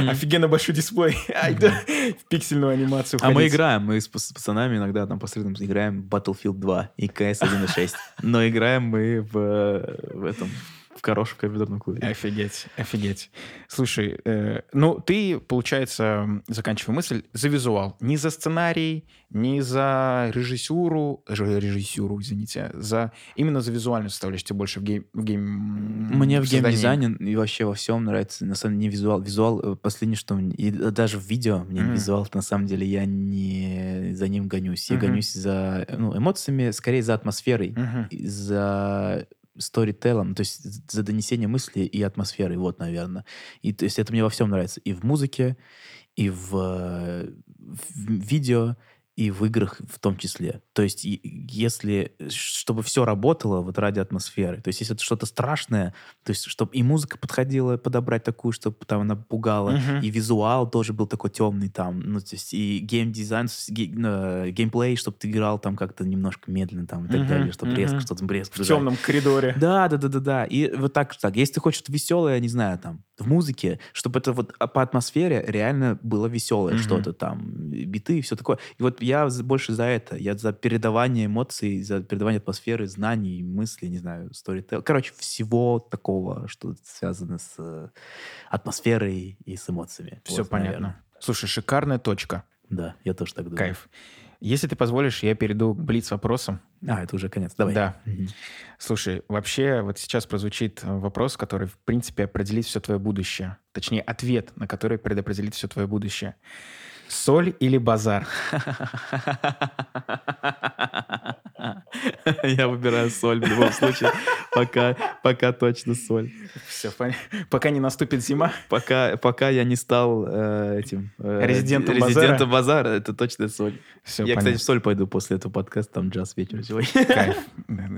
офигенно большой дисплей, в пиксельную анимацию А мы играем, мы с пац- пацанами иногда там посредом играем Battlefield 2 и CS 1.6. Но играем мы в, э, в этом, в хорошем компьютерном клубе. Офигеть, офигеть. Слушай, э, ну ты, получается, заканчивая мысль, за визуал. Не за сценарий, не за режиссуру, режиссуру, извините, за именно за визуальную составляющую тебе больше в гейм... В гейм Мне в создании. геймдизайне и вообще во всем нравится, на самом деле, не визуал. Визуал, э, последнее, что... И даже в видео мне Мгм. визуал, на самом деле, я не за ним гонюсь. Я Мгм. гонюсь за ну, эмоциями, скорее за атмосферой, и за сторителлом, то есть за донесение мысли и атмосферы, вот, наверное. И то есть это мне во всем нравится. И в музыке, и в, э, в видео, и в играх в том числе. То есть если, чтобы все работало вот ради атмосферы, то есть если это что-то страшное, то есть чтобы и музыка подходила подобрать такую, чтобы там она пугала, Мгм. и визуал тоже был такой темный там, ну, то есть и геймдизайн, э, геймплей, чтобы ты играл там как-то немножко медленно там и так Мгм, далее, чтобы резко мгм. что-то резко В бежать. темном коридоре. Да, да, да, да, да. И вот так, так. Если ты хочешь что-то веселое, я не знаю, там, в музыке, чтобы это вот а, по атмосфере реально было веселое Мгм. что-то там, биты и все такое. И вот я за- больше за это. Я за передавание эмоций, за передавание атмосферы, знаний, мыслей, не знаю, сторител. Короче, всего такого, что связано с э, атмосферой и с эмоциями. Все Вот, понятно. наверное. Слушай, шикарная точка. Да, я тоже так думаю. Кайф. Если ты позволишь, я перейду к блиц-вопросам. А, это уже конец. Давай. Да. Мгм. Слушай, вообще вот сейчас прозвучит э, вопрос, который, в принципе, определит все твое будущее. Точнее, ответ, на который предопределит все твое будущее. Соль или базар? Я выбираю соль в любом случае. Пока, пока точно соль. Все, пока не наступит зима. Пока, пока я не стал э, этим... э, Резидентом резидентом базара, это точно соль. Все, я, кстати, в соль пойду после этого подкаста, там джаз вечер сегодня. Кайф.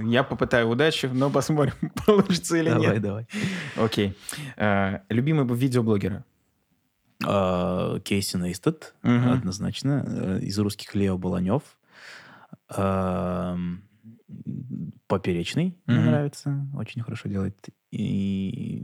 Я попытаю удачи, но посмотрим, <laughs> получится или Давай, нет. давай. Окей. Э, Любимые бы видеоблогеры? А, Кейси Нейстед, однозначно. Э, Из русских Лео Баланев. Ам, Поперечный мне нравится. Очень хорошо делает. И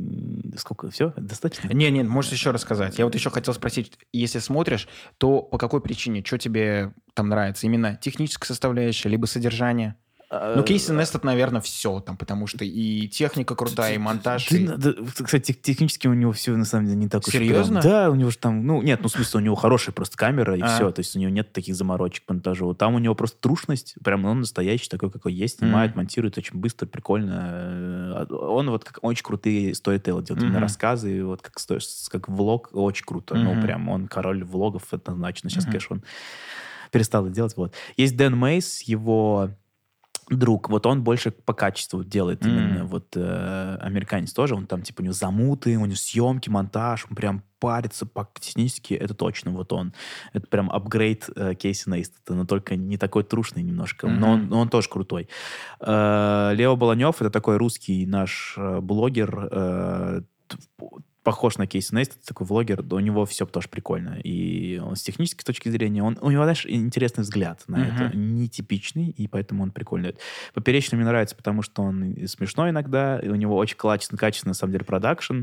сколько? Все? Достаточно? Не, не, можешь еще рассказать. Я вот еще хотел спросить, если смотришь, то по какой причине, что тебе там нравится? Именно техническая составляющая, либо содержание? Ну, Кейси Нестед, наверное, все там, потому что и техника крутая, и монтаж. Да, и- да, кстати, технически у него все на самом деле не так уж прям. Серьезно? Да, у него же там, ну, нет, ну, в смысле, у него хорошая просто камера, и А. все. То есть у него нет таких заморочек по монтажу. Там у него просто трушность, прям он настоящий, такой, какой есть, снимает, Мгм. монтирует очень быстро, прикольно. Э, Он вот как очень крутые сторителлы делает, именно Мгм. рассказы, вот как, как влог, очень круто. Ну, Мгм. прям он король влогов однозначно. Сейчас, Мгм. конечно, он перестал это делать. Вот. Есть Дэн Мейс, его друг, вот он больше по качеству делает М. именно вот э, американец тоже, он там типа у него замуты, у него съемки, монтаж, он прям парится по технически, это точно вот он. Это прям апгрейд э, Кейси Нейстата, но только не такой трушный немножко, но, он, но он тоже крутой. Э, Лео Баланев, это такой русский наш э, блогер, э, похож на Кейси Нейстат, такой влогер, да, у него все тоже прикольно. И он с технической точки зрения, он, у него, знаешь, интересный взгляд на Мгм. это, нетипичный, и поэтому он прикольный. Поперечный мне нравится, потому что он смешной иногда, и у него очень качественный, качественный, на самом деле, продакшн.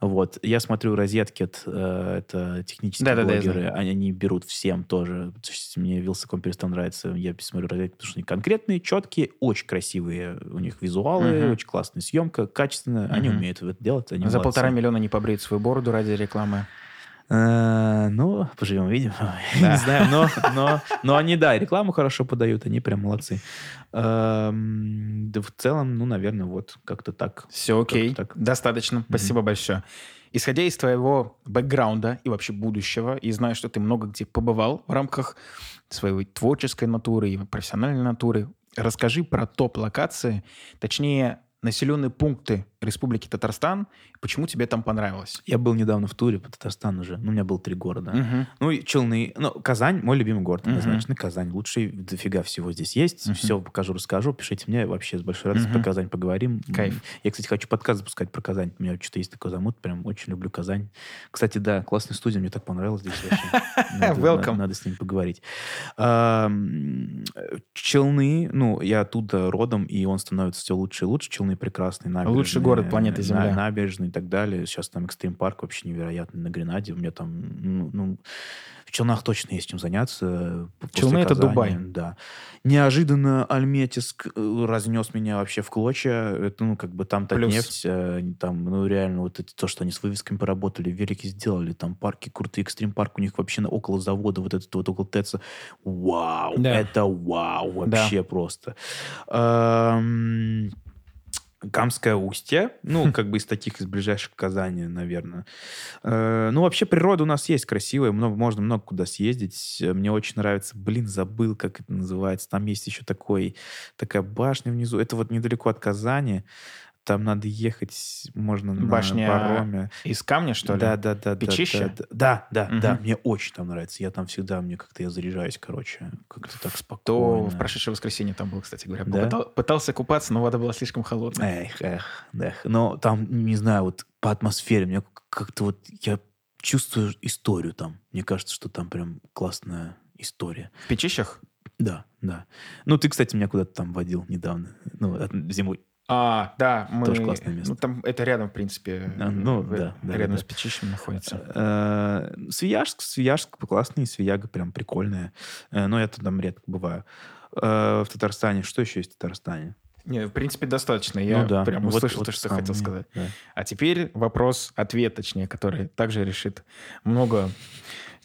Вот. Я смотрю Розеткет, э, это технические я блогеры, знаю. они, они берут всем тоже. То есть мне Вилсаком перестал нравиться, я смотрю Розеткет, потому что они конкретные, четкие, очень красивые у них визуалы, Мгм. очень классная съемка, качественно, они Мгм. умеют это делать. Они За молодцы. полтора миллиона не побреют свою бороду ради рекламы. Э, Ну, поживем, увидим. <laughs> Да. Не знаю, но, но, но они, да, рекламу хорошо подают, они прям молодцы. Эм, Да в целом, ну, наверное, вот как-то так. Все окей, так. достаточно. Спасибо большое. Исходя из твоего бэкграунда и вообще будущего, и знаю, что ты много где побывал в рамках своей творческой натуры и профессиональной натуры, расскажи про топ-локации, точнее, населенные пункты Республики Татарстан, почему тебе там понравилось? Я был недавно в туре по Татарстану уже. Ну, у меня был три города. Мгм. Ну, и Челны. Ну, Казань, мой любимый город, однозначно. Казань. Лучший дофига всего здесь есть. Мгм. Все покажу, расскажу. Пишите мне. Вообще с большой радостью Мгм. про Казань поговорим. Кайф. Я, кстати, хочу подкаст запускать про Казань. У меня что-то есть такой замут. Прям очень люблю Казань. Кстати, да, классная студия. Мне так понравилось здесь вообще. <laughs> Надо- Welcome. Надо, с ним поговорить. Челны. Ну, я оттуда родом, и он становится все лучше и лучше. Челны прекрасный. Лучший город планеты на- Земля. набережные и так далее. Сейчас там экстрим парк вообще невероятный на Гренаде. У меня там, ну, ну, в Челнах точно есть чем заняться. После Челны — это Дубай. Да. Неожиданно Альметьевск э, разнес меня вообще в клочья. Это, ну, как бы там Плюс. нефть, там, ну, реально, вот это, то, что они с вывесками поработали, велики сделали, там парки крутые, экстрим парк у них вообще на, около завода, вот этот вот около ТЭЦа. Вау! Да. Это вау! Вообще просто. Эм, Камское устье, ну, как бы из таких, из ближайших к Казани, наверное. Э, Ну, вообще природа у нас есть красивая, много, можно много куда съездить. Мне очень нравится, блин, забыл, как это называется. Там есть еще такой, такая башня внизу. Это вот недалеко от Казани. Там надо ехать, можно на Башня пароме. Из камня, что ли? Да, да, да. Печище? Да, да, да, Мгм. да. Мне очень там нравится. Я там всегда, мне как-то я заряжаюсь, короче. Как-то так То спокойно. в прошедшее воскресенье там был, кстати говоря. Да? Попытал- пытался купаться, но вода была слишком холодная. Эх, эх, эх. Но там, не знаю, вот по атмосфере, мне как-то вот я чувствую историю там. Мне кажется, что там прям классная история. В Печищах? Да, да. Ну, ты, кстати, меня куда-то там водил недавно. Ну, зимой. А, да, мы... Тоже классное место. Ну, там это рядом, в принципе. А, ну, в- да, да, Рядом да. с Печищем находится. Э, Свияжск, Свияжск классный, Свияга прям прикольная. Э, Но я там редко бываю. Э, В Татарстане. Что еще есть в Татарстане? Не, в принципе, достаточно. Я ну да. прям Вот- услышал вот то, что хотел сказать. да. А теперь вопрос-ответ, точнее, который также решит много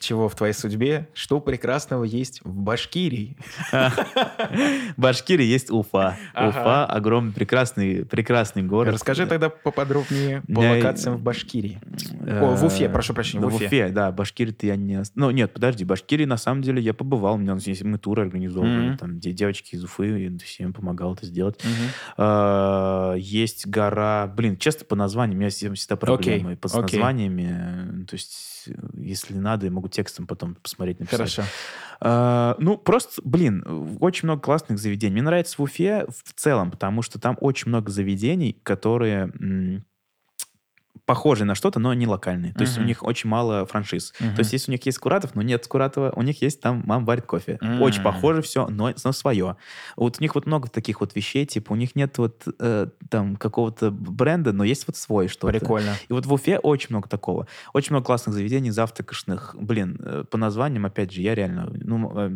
чего в твоей судьбе. Что прекрасного есть в Башкирии? <laughs> В Башкирии есть Уфа. Уфа огромный, прекрасный, прекрасный город. Расскажи тогда поподробнее по локациям в Башкирии. Э, О, в Уфе, прошу прощения, в Уфе. да, Башкирии-то я не... Ну, нет, подожди, Башкирии на самом деле я побывал, у меня здесь мы туры организовывали, там де- девочки из Уфы, я всем помогал это сделать. Э, Есть гора, блин, честно, по названиям, у меня всегда проблемы по- с названиями, э, то есть, э, если надо, я могу текстом потом посмотреть, написать. Хорошо. А, ну, просто, блин, очень много классных заведений. Мне нравится в Уфе в целом, потому что там очень много заведений, которые м, похожи на что-то, но не локальные. То есть у них очень мало франшиз. То есть если у них есть Скуратов, но нет Скуратова, у них есть там мам варит кофе. Очень похоже все, но, но свое. Вот у них вот много таких вот вещей, типа у них нет вот э, там какого-то бренда, но есть вот свой что-то. Прикольно. И вот в Уфе очень много такого. Очень много классных заведений, завтракашных. Блин, э, по названиям, опять же, я реально... Ну, э,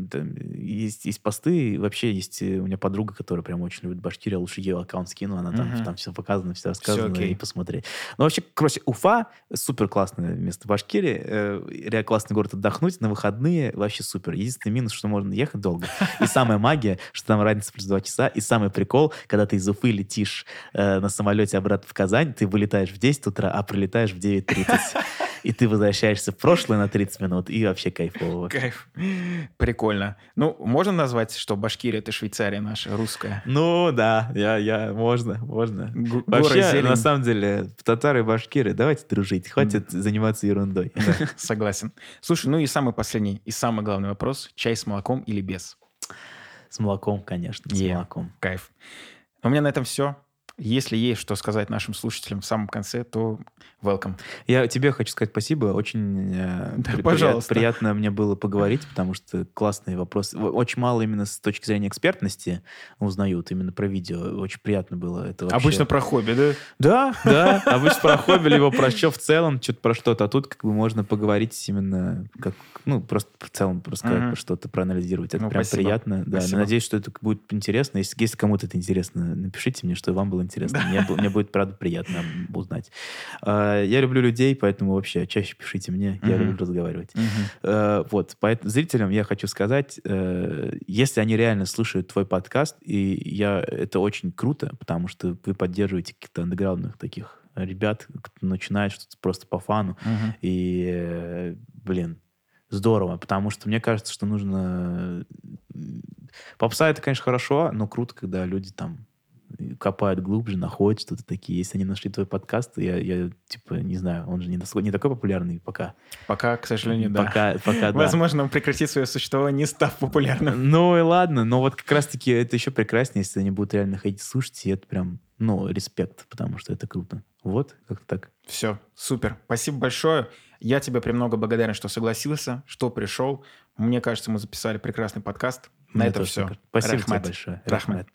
есть, есть посты, вообще есть у меня подруга, которая прям очень любит Башкирию, лучше ее аккаунт скину, она там, Мгм. там все показано, все рассказано, окей. и посмотреть. Ну, вообще, короче, Уфа супер классное место Башкирии, э, реально классный город отдохнуть на выходные, вообще супер. Единственный минус, что можно ехать долго. И самая магия, что там разница плюс два часа, и самый прикол, когда ты из Уфы летишь э, на самолете обратно в Казань, ты вылетаешь в 10 утра, а прилетаешь в 9.30. И ты возвращаешься в прошлое на 30 минут, и вообще кайфово. Кайф. Прикольно. Ну, можно назвать, что Башкирия — это Швейцария наша, русская? Ну да, я, я, можно, можно. Г- Вообще, на самом деле, татары и башкиры, давайте дружить, хватит заниматься ерундой. Да, согласен. Слушай, ну и самый последний, и самый главный вопрос. Чай с молоком или без? С молоком, конечно, с Е. молоком. Кайф. У меня на этом все. Если есть что сказать нашим слушателям в самом конце, то welcome. Я тебе хочу сказать спасибо. Очень э, Да, при- пожалуйста. приятно мне было поговорить, потому что классный вопрос. В- Очень мало именно с точки зрения экспертности узнают именно про видео. Очень приятно было. Это вообще... Обычно про хобби, да? Да, да. Обычно про хобби, либо про что в целом, что-то про что-то. А тут как бы можно поговорить именно как, ну, просто в целом рассказать Мгм. про что-то, проанализировать. Это Ну, прям спасибо. приятно. Да, надеюсь, что это будет интересно. Если, если кому-то это интересно, напишите мне, что вам было интересно. Мне, мне будет, правда, приятно узнать. А, Я люблю людей, поэтому вообще чаще пишите мне. Я люблю разговаривать. Э, Вот, поэтому зрителям я хочу сказать, э, если они реально слушают твой подкаст, и я, это очень круто, потому что вы поддерживаете каких-то андеграундных таких ребят, кто начинает что-то просто по фану, и, блин, здорово, потому что мне кажется, что нужно... Попса это, конечно, хорошо, но круто, когда люди там копают глубже, находят что-то такие. Если они нашли твой подкаст, я, я типа, не знаю, он же не, не такой популярный пока. Пока, к сожалению, да. Пока, пока <laughs> да. Возможно, он прекратит свое существование, не став популярным. Ну и ладно, но вот как раз-таки это еще прекраснее, если они будут реально ходить слушать, и это прям, ну, респект, потому что это круто. Вот, как-то так. Все, супер. Спасибо большое. Я тебе премного благодарен, что согласился, что пришел. Мне кажется, мы записали прекрасный подкаст. На Мне тоже все. Спасибо Рахмет. тебе большое. Рахмет.